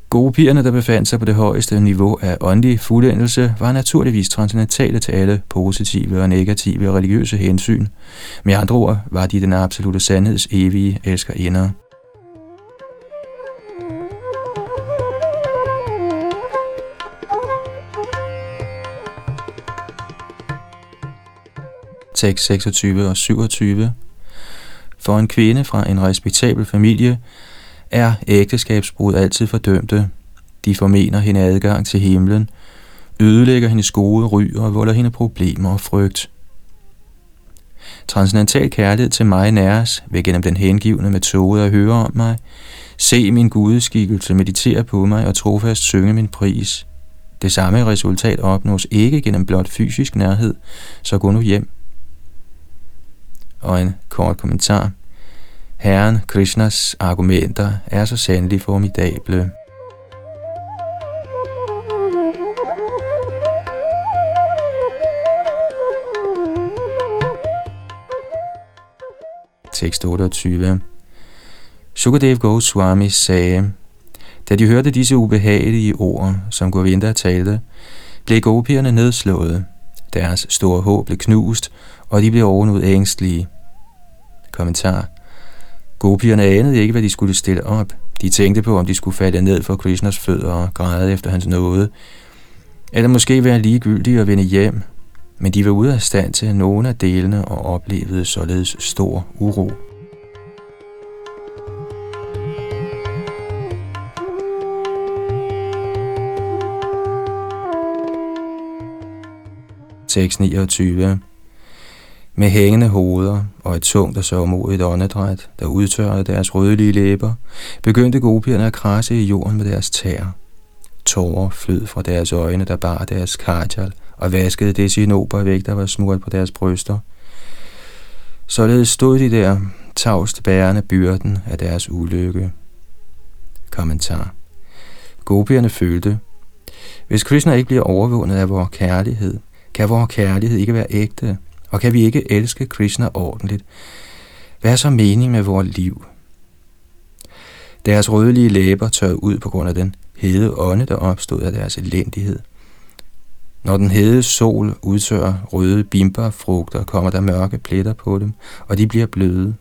Gopierne, der befandt sig på det højeste niveau af åndelig fuldendelse, var naturligvis transcendentale til alle positive og negative religiøse hensyn. Med andre ord var de den absolute sandheds evige elskerinder. Tekst 26 og 27 For en kvinde fra en respektabel familie er ægteskabsbrud altid fordømte. De formener hende adgang til himlen, ødelægger hendes gode ry og volder hende problemer og frygt. Transcendental kærlighed til mig næres ved gennem den hengivende metode at høre om mig, se min gudeskikkelse, meditere på mig og trofast synge min pris. Det samme resultat opnås ikke gennem blot fysisk nærhed, så gå nu hjem. Og en kort kommentar. Herren Krishnas argumenter er så sandelig formidable. Tekst 28 Sukadev Goswami sagde, da de hørte disse ubehagelige ord, som Govinda talte, blev gopierne nedslået. Deres store håb blev knust, og de blev ovenud ængstlige. Kommentar Gopierne anede ikke, hvad de skulle stille op. De tænkte på, om de skulle falde ned for Krishnas fødder og græde efter hans nåde, eller måske være ligegyldige og vende hjem, men de var ude af stand til nogle af delene og oplevede således stor uro. Tekst 29 med hængende hoveder og et tungt og sørgmodigt åndedræt, der udtørrede deres rødlige læber, begyndte gopierne at krasse i jorden med deres tæer. Tårer flød fra deres øjne, der bar deres kajal, og vaskede det sinober væk, der var smurt på deres bryster. Således stod de der, tavst bærende byrden af deres ulykke. Kommentar. Gopierne følte, hvis Krishna ikke bliver overvundet af vores kærlighed, kan vores kærlighed ikke være ægte, og kan vi ikke elske Krishna ordentligt, hvad er så mening med vores liv? Deres rødlige læber tørrede ud på grund af den hede ånde, der opstod af deres elendighed. Når den hede sol udtørrer røde bimberfrugter, kommer der mørke pletter på dem, og de bliver bløde.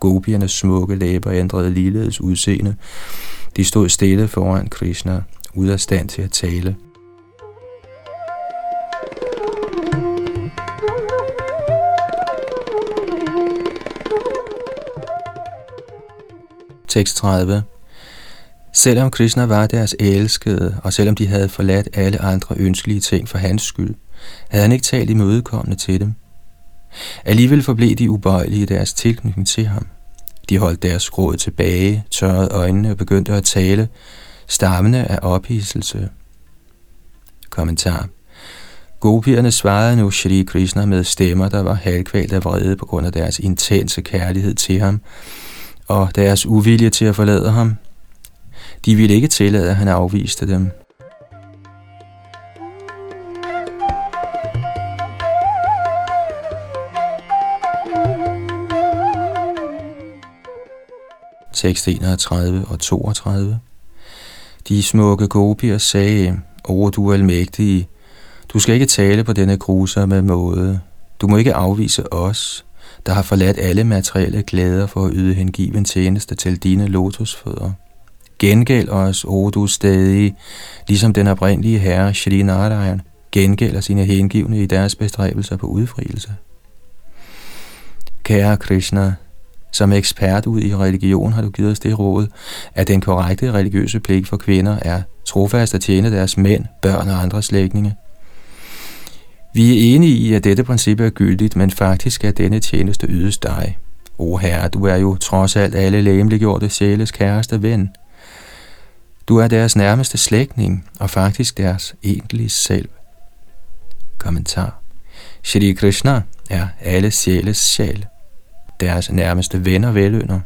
Gopiernes smukke læber ændrede ligeledes udseende. De stod stille foran Krishna, ude af stand til at tale. Tekst 30 Selvom Krishna var deres elskede, og selvom de havde forladt alle andre ønskelige ting for hans skyld, havde han ikke talt imødekommende til dem. Alligevel forblev de ubøjelige i deres tilknytning til ham. De holdt deres skråd tilbage, tørrede øjnene og begyndte at tale, stammende af ophidselse. Kommentar Gopierne svarede nu Shri Krishna med stemmer, der var halvkvalt af vrede på grund af deres intense kærlighed til ham, og deres uvilje til at forlade ham. De ville ikke tillade, at han afviste dem. Tekst 31 og 32 De smukke gopier sagde, O du almægtige, du skal ikke tale på denne grusomme måde. Du må ikke afvise os, der har forladt alle materielle glæder for at yde hengiven tjeneste til dine lotusfødder. Gengæld os, o du stadig, ligesom den oprindelige herre Shri Narayan, gengælder sine hengivne i deres bestræbelser på udfrielse. Kære Krishna, som ekspert ud i religion har du givet os det råd, at den korrekte religiøse pligt for kvinder er trofast at tjene deres mænd, børn og andre slægtninge. Vi er enige i, at dette princip er gyldigt, men faktisk er denne tjeneste ydes dig. O Herre, du er jo trods alt alle lægemliggjorte sjæles kæreste ven. Du er deres nærmeste slægtning, og faktisk deres egentlige selv. Kommentar. Shri Krishna er alle sjæles sjæl, deres nærmeste ven og velønder,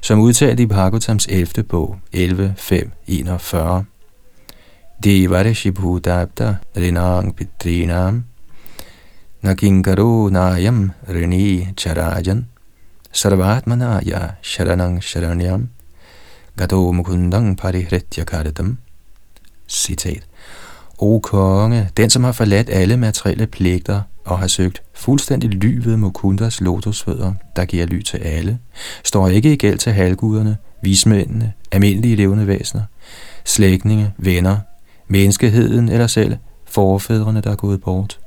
som udtalt i Bhagavatams 11. bog 11.5.41. Devarishi Bhudabda Rinang Pitrinam Nakinkaro Nayam Rini Charajan Sarvatmanaya Sharanang Sharanyam Gato Mukundang Parihritya Kardam Citat O konge, den som har forladt alle materielle pligter og har søgt fuldstændig ly ved Mukundas lotusfødder, der giver ly til alle, står ikke i gæld til halvguderne, vismændene, almindelige levende væsener, slægtninge, venner, menneskeheden eller selv forfædrene, der er gået bort.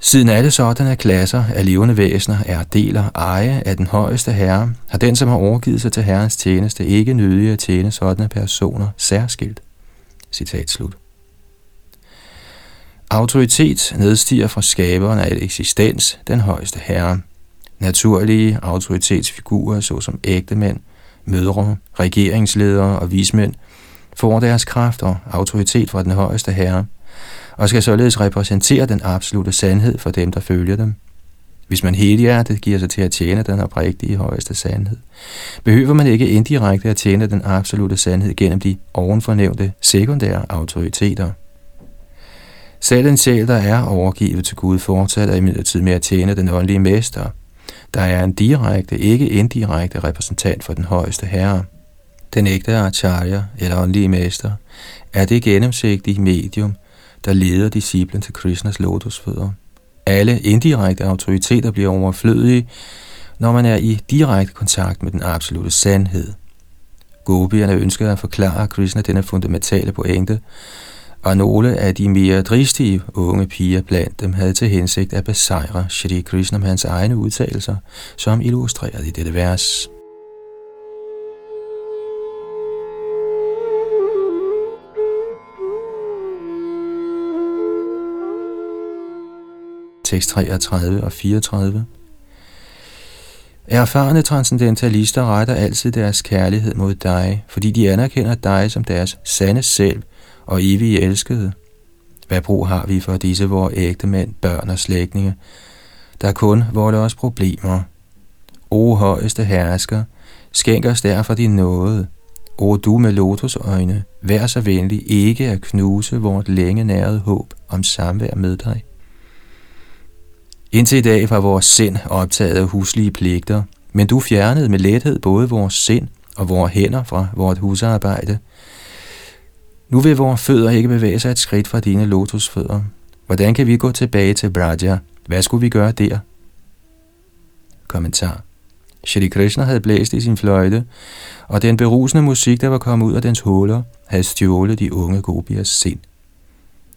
Siden alle sådanne klasser af levende væsener er deler eje af den højeste herre, har den, som har overgivet sig til herrens tjeneste, ikke nødig at tjene sådanne personer særskilt. Citat slut. Autoritet nedstiger fra skaberen af et eksistens, den højeste herre. Naturlige autoritetsfigurer, såsom ægtemænd, mødre, regeringsledere og vismænd, får deres kraft og autoritet fra den højeste herre, og skal således repræsentere den absolute sandhed for dem, der følger dem. Hvis man helhjertet giver sig til at tjene den oprigtige højeste sandhed, behøver man ikke indirekte at tjene den absolute sandhed gennem de ovenfornævnte sekundære autoriteter. Selv en sjæl, der er overgivet til Gud, fortsætter imidlertid med at tjene den åndelige mester, der er en direkte, ikke indirekte repræsentant for den højeste herre. Den ægte acharya, eller åndelige mester, er det gennemsigtige medium, der leder disciplen til Krishnas lotusfødder. Alle indirekte autoriteter bliver overflødige, når man er i direkte kontakt med den absolute sandhed. Gopierne ønsker at forklare Krishna denne fundamentale pointe, og nogle af de mere dristige unge piger blandt dem havde til hensigt at besejre Shri Krishna med hans egne udtalelser, som illustreret i dette vers. Tekst 33 og 34. Erfarne transcendentalister retter altid deres kærlighed mod dig, fordi de anerkender dig som deres sande selv og evige elskede. Hvad brug har vi for disse vores ægte mænd, børn og slægtninge, der kun volder os problemer? O højeste hersker, skænk os derfor din nåde. O du med lotusøjne, vær så venlig ikke at knuse vort længe nærede håb om samvær med dig. Indtil i dag var vores sind optaget af huslige pligter, men du fjernede med lethed både vores sind og vores hænder fra vort husarbejde. Nu vil vores fødder ikke bevæge sig et skridt fra dine lotusfødder. Hvordan kan vi gå tilbage til Braja? Hvad skulle vi gøre der? Kommentar Shri Krishna havde blæst i sin fløjte, og den berusende musik, der var kommet ud af dens huller, havde stjålet de unge gopiers sind.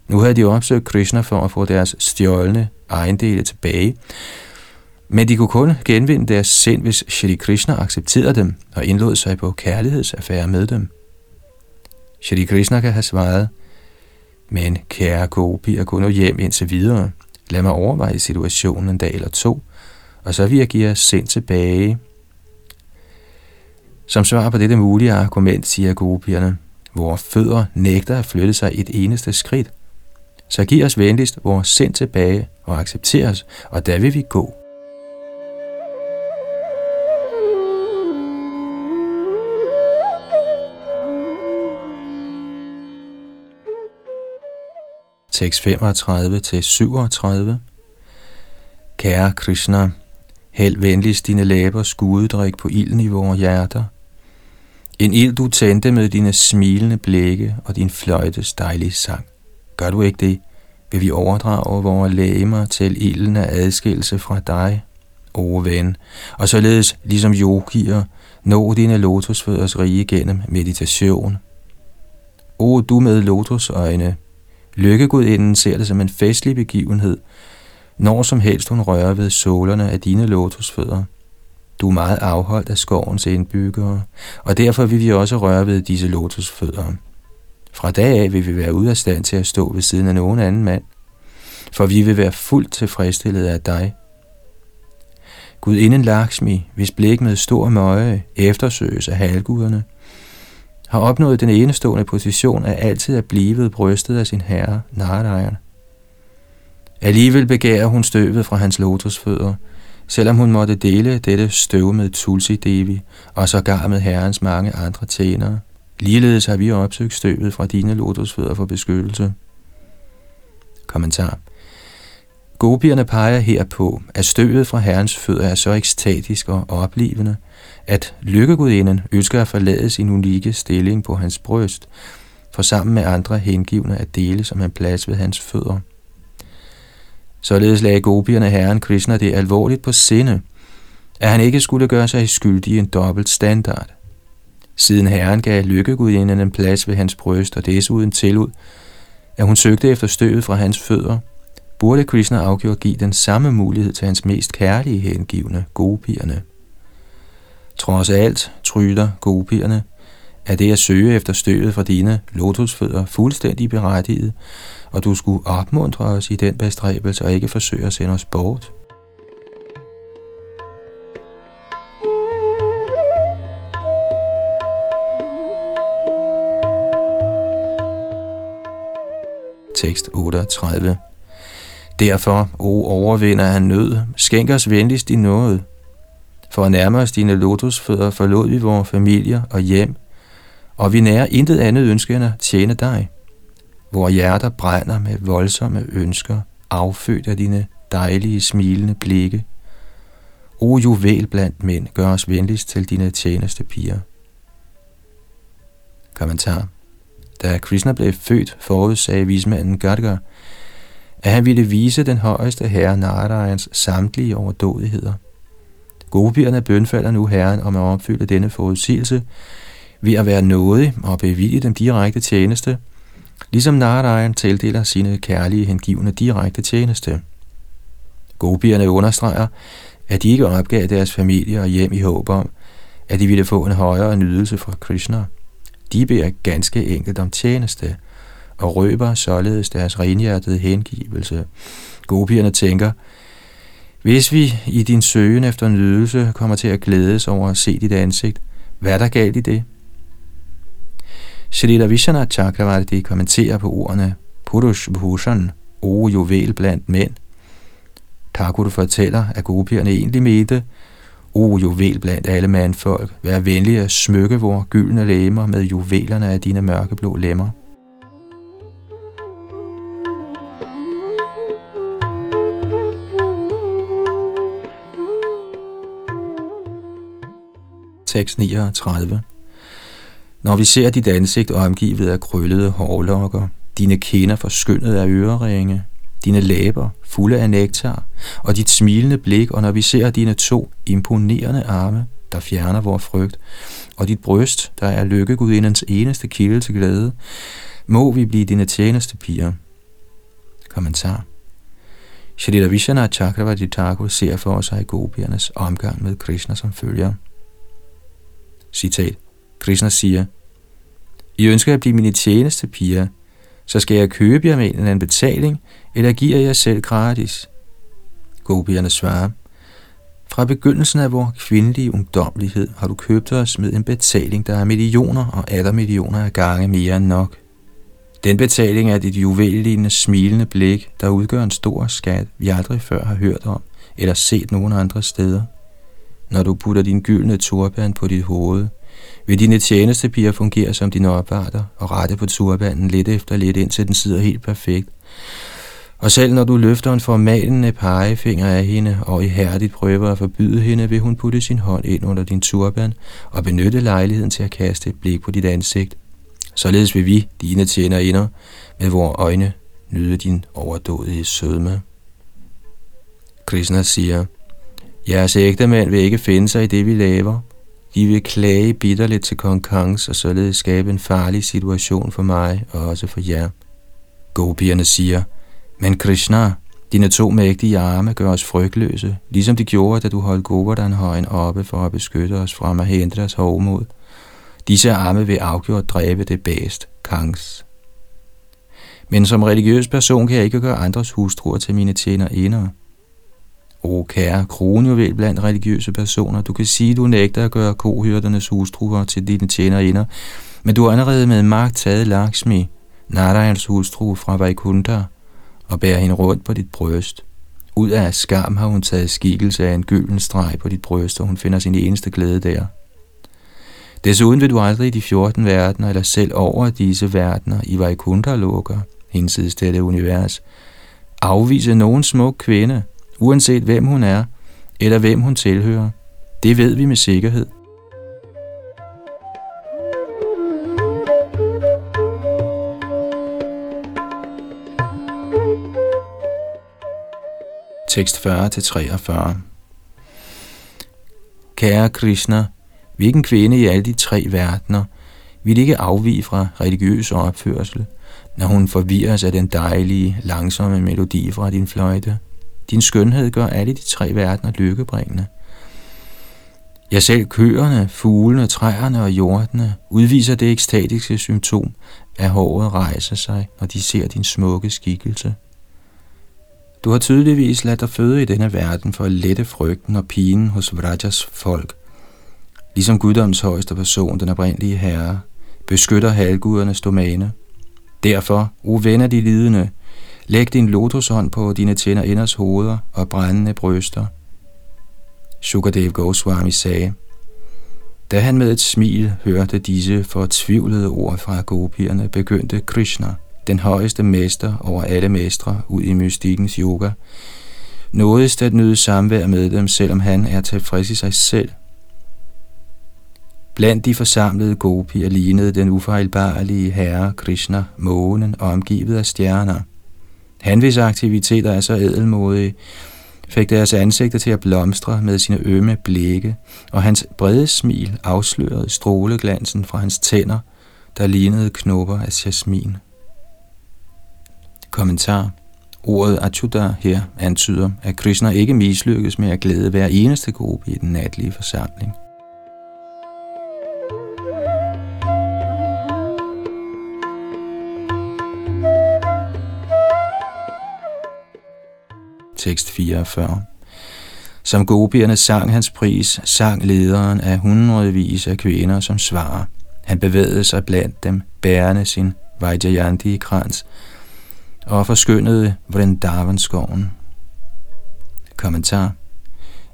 Nu havde de opsøgt Krishna for at få deres stjålne ejendele tilbage, men de kunne kun genvinde deres sind, hvis Shri Krishna accepterede dem og indlod sig på kærlighedsaffære med dem. Shri Krishna kan have svaret, men kære gopier, gå nu hjem indtil videre. Lad mig overveje situationen en dag eller to, og så vil jeg give jer sind tilbage. Som svar på dette mulige argument siger gopierne, vores fødder nægter at flytte sig et eneste skridt, så giv os venligst vores sind tilbage og accepter os, og der vil vi gå. Tekst 35 til 37. Kære Krishna, hæld venligst dine læber skudedrik på ilden i vores hjerter. En ild du tændte med dine smilende blikke og din fløjtes dejlige sang. Gør du ikke det, vil vi overdrage vores læmer til ilden af adskillelse fra dig, o ven, og således ligesom yogier nå dine lotusfødders rige gennem meditation. O du med lotusøjne, Lykkegudinden ser det som en festlig begivenhed, når som helst hun rører ved sålerne af dine lotusfødder. Du er meget afholdt af skovens indbyggere, og derfor vil vi også røre ved disse lotusfødder. Fra dag af vil vi være ude af stand til at stå ved siden af nogen anden mand, for vi vil være fuldt tilfredsstillet af dig. Gud inden Lakshmi, hvis blik med stor møje eftersøges af halvguderne, har opnået den enestående position af altid at blive brystet af sin herre, Narayan. Alligevel begærer hun støvet fra hans lotusfødder, selvom hun måtte dele dette støv med Tulsi Devi og sågar med herrens mange andre tjenere. Ligeledes har vi opsøgt støvet fra dine lotusfødder for beskyttelse. Kommentar Gopierne peger her på, at støvet fra herrens fødder er så ekstatisk og oplevende, at lykkegudinden ønsker at forlade sin unikke stilling på hans bryst, for sammen med andre hengivne at dele som en plads ved hans fødder. Således lagde gopierne herren Krishna det alvorligt på sinde, at han ikke skulle gøre sig skyldig i en dobbelt standard. Siden herren gav lykkegudinden en plads ved hans bryst og desuden tillod, at hun søgte efter støvet fra hans fødder, burde Krishna afgjort give den samme mulighed til hans mest kærlige hengivne, gopierne. Trods alt tryder gopierne, at det at søge efter støvet fra dine lotusfødder fuldstændig berettiget, og du skulle opmuntre os i den bestræbelse og ikke forsøge at sende os bort. Tekst 38 Derfor, o overvinder han nød, skænk os venligst i noget. For at nærme os dine lotusfødder forlod vi vores familier og hjem, og vi nærer intet andet ønske end at tjene dig. Vores hjerter brænder med voldsomme ønsker, affødt af dine dejlige, smilende blikke. O juvel blandt mænd, gør os venligst til dine tjeneste piger. Kommentar. Da Krishna blev født, forudsagde vismanden Gadgar, at han ville vise den højeste herre Narayans samtlige overdådigheder. Gopierne bønfalder nu herren om at opfylde denne forudsigelse ved at være nådig og bevilge dem direkte tjeneste, ligesom Narayan tildeler sine kærlige hengivne direkte tjeneste. Gopierne understreger, at de ikke opgav deres familie og hjem i håb om, at de ville få en højere nydelse fra Krishna. De beder ganske enkelt om tjeneste – og røber således deres renhjertede hengivelse. Gopierne tænker, Hvis vi i din søgen efter nydelse kommer til at glædes over at se dit ansigt, hvad er der galt i det? Shalita Vishana Chakravarti kommenterer på ordene Purush Bhushan, o juvel blandt mænd. Thakur fortæller, at gopierne egentlig mente, o juvel blandt alle mandfolk, vær venlig at smykke vores gyldne lemmer med juvelerne af dine mørkeblå lemmer. Tekst 39 Når vi ser dit ansigt omgivet af krøllede hårlokker, dine kinder forskyndet af øreringe, dine læber fulde af nektar, og dit smilende blik, og når vi ser dine to imponerende arme, der fjerner vores frygt, og dit bryst, der er lykkegudindens eneste kilde til glæde, må vi blive dine tjeneste piger. Kommentar Shalita Vishana Chakravarti Thakur ser for sig gopiernes omgang med Krishna som følger. Citat. Krishna siger, I ønsker at blive mine tjeneste piger, så skal jeg købe jer med en anden betaling, eller giver jeg selv gratis? Gopierne svarer, fra begyndelsen af vores kvindelige ungdomlighed har du købt os med en betaling, der er millioner og atter millioner af gange mere end nok. Den betaling er dit juvellignende, smilende blik, der udgør en stor skat, vi aldrig før har hørt om eller set nogen andre steder. Når du putter din gyldne turban på dit hoved, vil dine tjenestepiger fungere som dine opvarter og rette på turbanen lidt efter lidt, indtil den sidder helt perfekt. Og selv når du løfter en formalende pegefinger af hende og ihærdigt prøver at forbyde hende, vil hun putte sin hånd ind under din turban og benytte lejligheden til at kaste et blik på dit ansigt. Således vil vi, dine tjener inder, med vores øjne nyde din overdådige sødme. Krishna siger, Jeres ægtemænd vil ikke finde sig i det, vi laver. De vil klage bitterligt til kong Kangs og således skabe en farlig situation for mig og også for jer. Gopierne siger, men Krishna, dine to mægtige arme gør os frygtløse, ligesom de gjorde, da du holdt Govardhan-højen oppe for at beskytte os fra Mahendras hovmod. Disse arme vil afgjort dræbe det bedst, Kangs. Men som religiøs person kan jeg ikke gøre andres hustruer til mine tjenere. O kære kronjuvel blandt religiøse personer, du kan sige, du nægter at gøre kohyrdernes hustruer til dine tjener inder, men du har allerede med magt taget Lakshmi, Narayans hustru fra Vaikuntha, og bærer hende rundt på dit bryst. Ud af skam har hun taget skikkelse af en gylden streg på dit bryst, og hun finder sin eneste glæde der. Desuden vil du aldrig i de 14 verdener, eller selv over disse verdener i Vaikuntha-loker, hinsides dette univers, afvise nogen smuk kvinde, uanset hvem hun er, eller hvem hun tilhører. Det ved vi med sikkerhed. Tekst 40-43 Kære Krishna, hvilken kvinde i alle de tre verdener vil ikke afvige fra religiøs opførsel, når hun forvirres af den dejlige, langsomme melodi fra din fløjte? Din skønhed gør alle de tre verdener lykkebringende. Jeg selv køerne, fuglene, træerne og jordene udviser det ekstatiske symptom, at håret rejser sig, når de ser din smukke skikkelse. Du har tydeligvis ladt dig føde i denne verden for at lette frygten og pinen hos Vrajas folk. Ligesom guddoms højeste person, den oprindelige herre, beskytter halvgudernes domæne. Derfor, o ven af de lidende, Læg din lotushånd på dine tænder inders hoveder og brændende bryster. Sukadev Goswami sagde, da han med et smil hørte disse fortvivlede ord fra gopierne, begyndte Krishna, den højeste mester over alle mestre ud i mystikkens yoga, nådest at nyde samvær med dem, selvom han er tilfreds i sig selv. Blandt de forsamlede gopier lignede den ufejlbarlige herre Krishna månen omgivet af stjerner – han, hvis aktiviteter er så edelmodige, fik deres ansigter til at blomstre med sine ømme blikke, og hans brede smil afslørede stråleglansen fra hans tænder, der lignede knopper af jasmin. Kommentar Ordet Achuta her antyder, at Krishna ikke mislykkes med at glæde hver eneste gruppe i den natlige forsamling. Tekst 44. Som gopierne sang hans pris, sang lederen af hundredvis af kvinder som svarer. Han bevægede sig blandt dem, bærende sin Vajjayanti-krans, og forskyndede Vrindavanskoven. Kommentar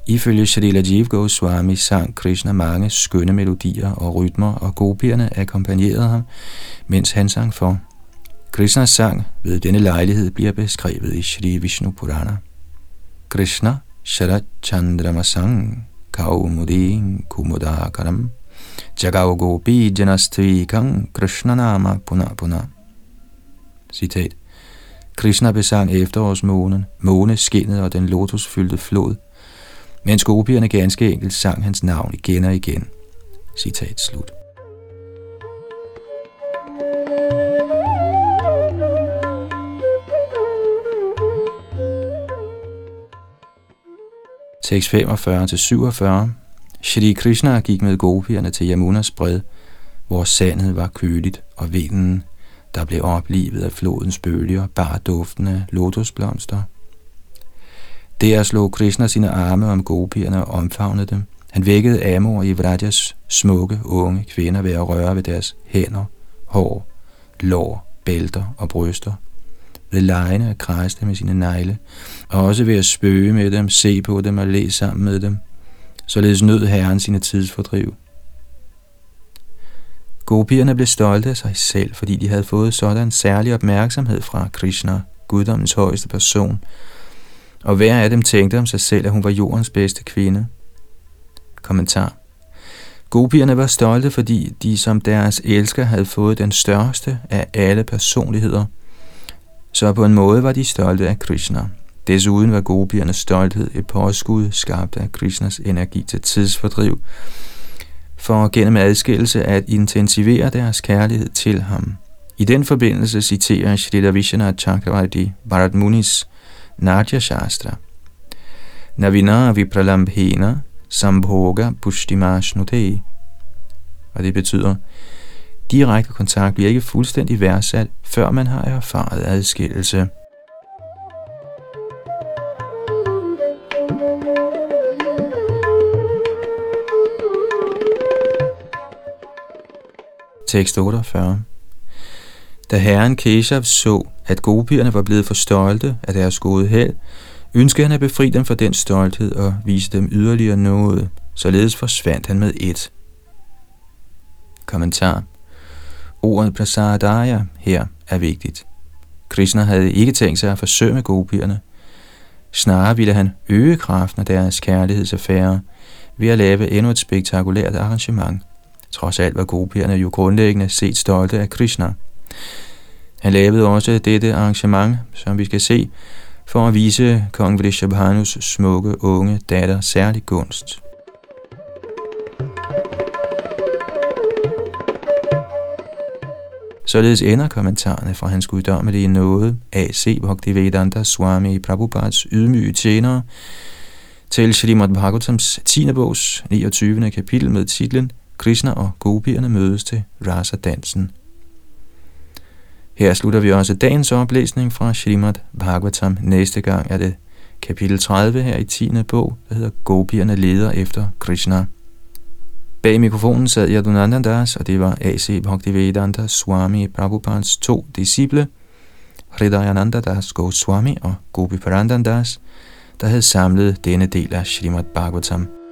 Ifølge Shrila Jiv Goswami sang Krishna mange skønne melodier og rytmer, og gopierne akkompagnerede ham, mens han sang for. Krishnas sang ved denne lejlighed bliver beskrevet i Shri Vishnu Purana. Krishna Sharat Chandramasang Kaumudin Kumudakaram Jagav Gopi Janastvikang Krishna Nama Puna Puna Citat Krishna besang efterårsmånen, måneskinnet og den lotusfyldte flod, mens gopierne ganske enkelt sang hans navn igen og igen. Citat slut. Tekst 45-47 Shri Krishna gik med gopierne til Yamunas bred, hvor sandet var køligt, og vinden, der blev oplivet af flodens bølger, bar duftende lotusblomster. Der slog Krishna sine arme om gopierne og omfavnede dem. Han vækkede Amor i Vrajas smukke, unge kvinder ved at røre ved deres hænder, hår, lår, bælter og bryster. Ved lejene at kræste med sine negle, og også ved at spøge med dem, se på dem og læse sammen med dem. Således nød Herren sine tidsfordriv. Gopierne blev stolte af sig selv, fordi de havde fået sådan særlig opmærksomhed fra Krishna, guddommens højeste person, og hver af dem tænkte om sig selv, at hun var jordens bedste kvinde. Kommentar. Gopierne var stolte, fordi de som deres elsker havde fået den største af alle personligheder. Så på en måde var de stolte af Krishna. Desuden var gopiernes stolthed et påskud skabt af Krishnas energi til tidsfordriv, for gennem adskillelse at intensivere deres kærlighed til ham. I den forbindelse citerer Shrita Vishwanath Chakravarti Bharat Munis Natya Shastra. Navina vipralambhena sambhoga pushtimashnute. Og det betyder, direkte kontakt bliver ikke fuldstændig værdsat, før man har erfaret adskillelse. Tekst 48 Da herren Keshav så, at gopierne var blevet for stolte af deres gode held, ønskede han at befri dem fra den stolthed og vise dem yderligere noget. Således forsvandt han med et. Kommentar Ordet prasadaya her er vigtigt. Krishna havde ikke tænkt sig at forsømme gopierne. Snarere ville han øge kraften af deres kærlighedsaffære ved at lave endnu et spektakulært arrangement – Trods alt var gopierne jo grundlæggende set stolte af Krishna. Han lavede også dette arrangement, som vi skal se, for at vise kong Vrishabhanus smukke unge datter særlig gunst. Således ender kommentarerne fra hans guddommelige nåde, A.C. Bhaktivedanta Swami Prabhupads ydmyge tjenere, til Srimad Bhagavatams 10. bogs 29. kapitel med titlen Krishna og gopierne mødes til rasa-dansen. Her slutter vi også dagens oplæsning fra Srimad Bhagavatam. Næste gang er det kapitel 30 her i 10. bog, der hedder Gopierne leder efter Krishna. Bag mikrofonen sad Yadunandandas, og det var A.C. Bhaktivedanta Swami Prabhupads to disciple, Hridayananda Das Goswami og Gopi Parandandas, der havde samlet denne del af Srimad Bhagavatam.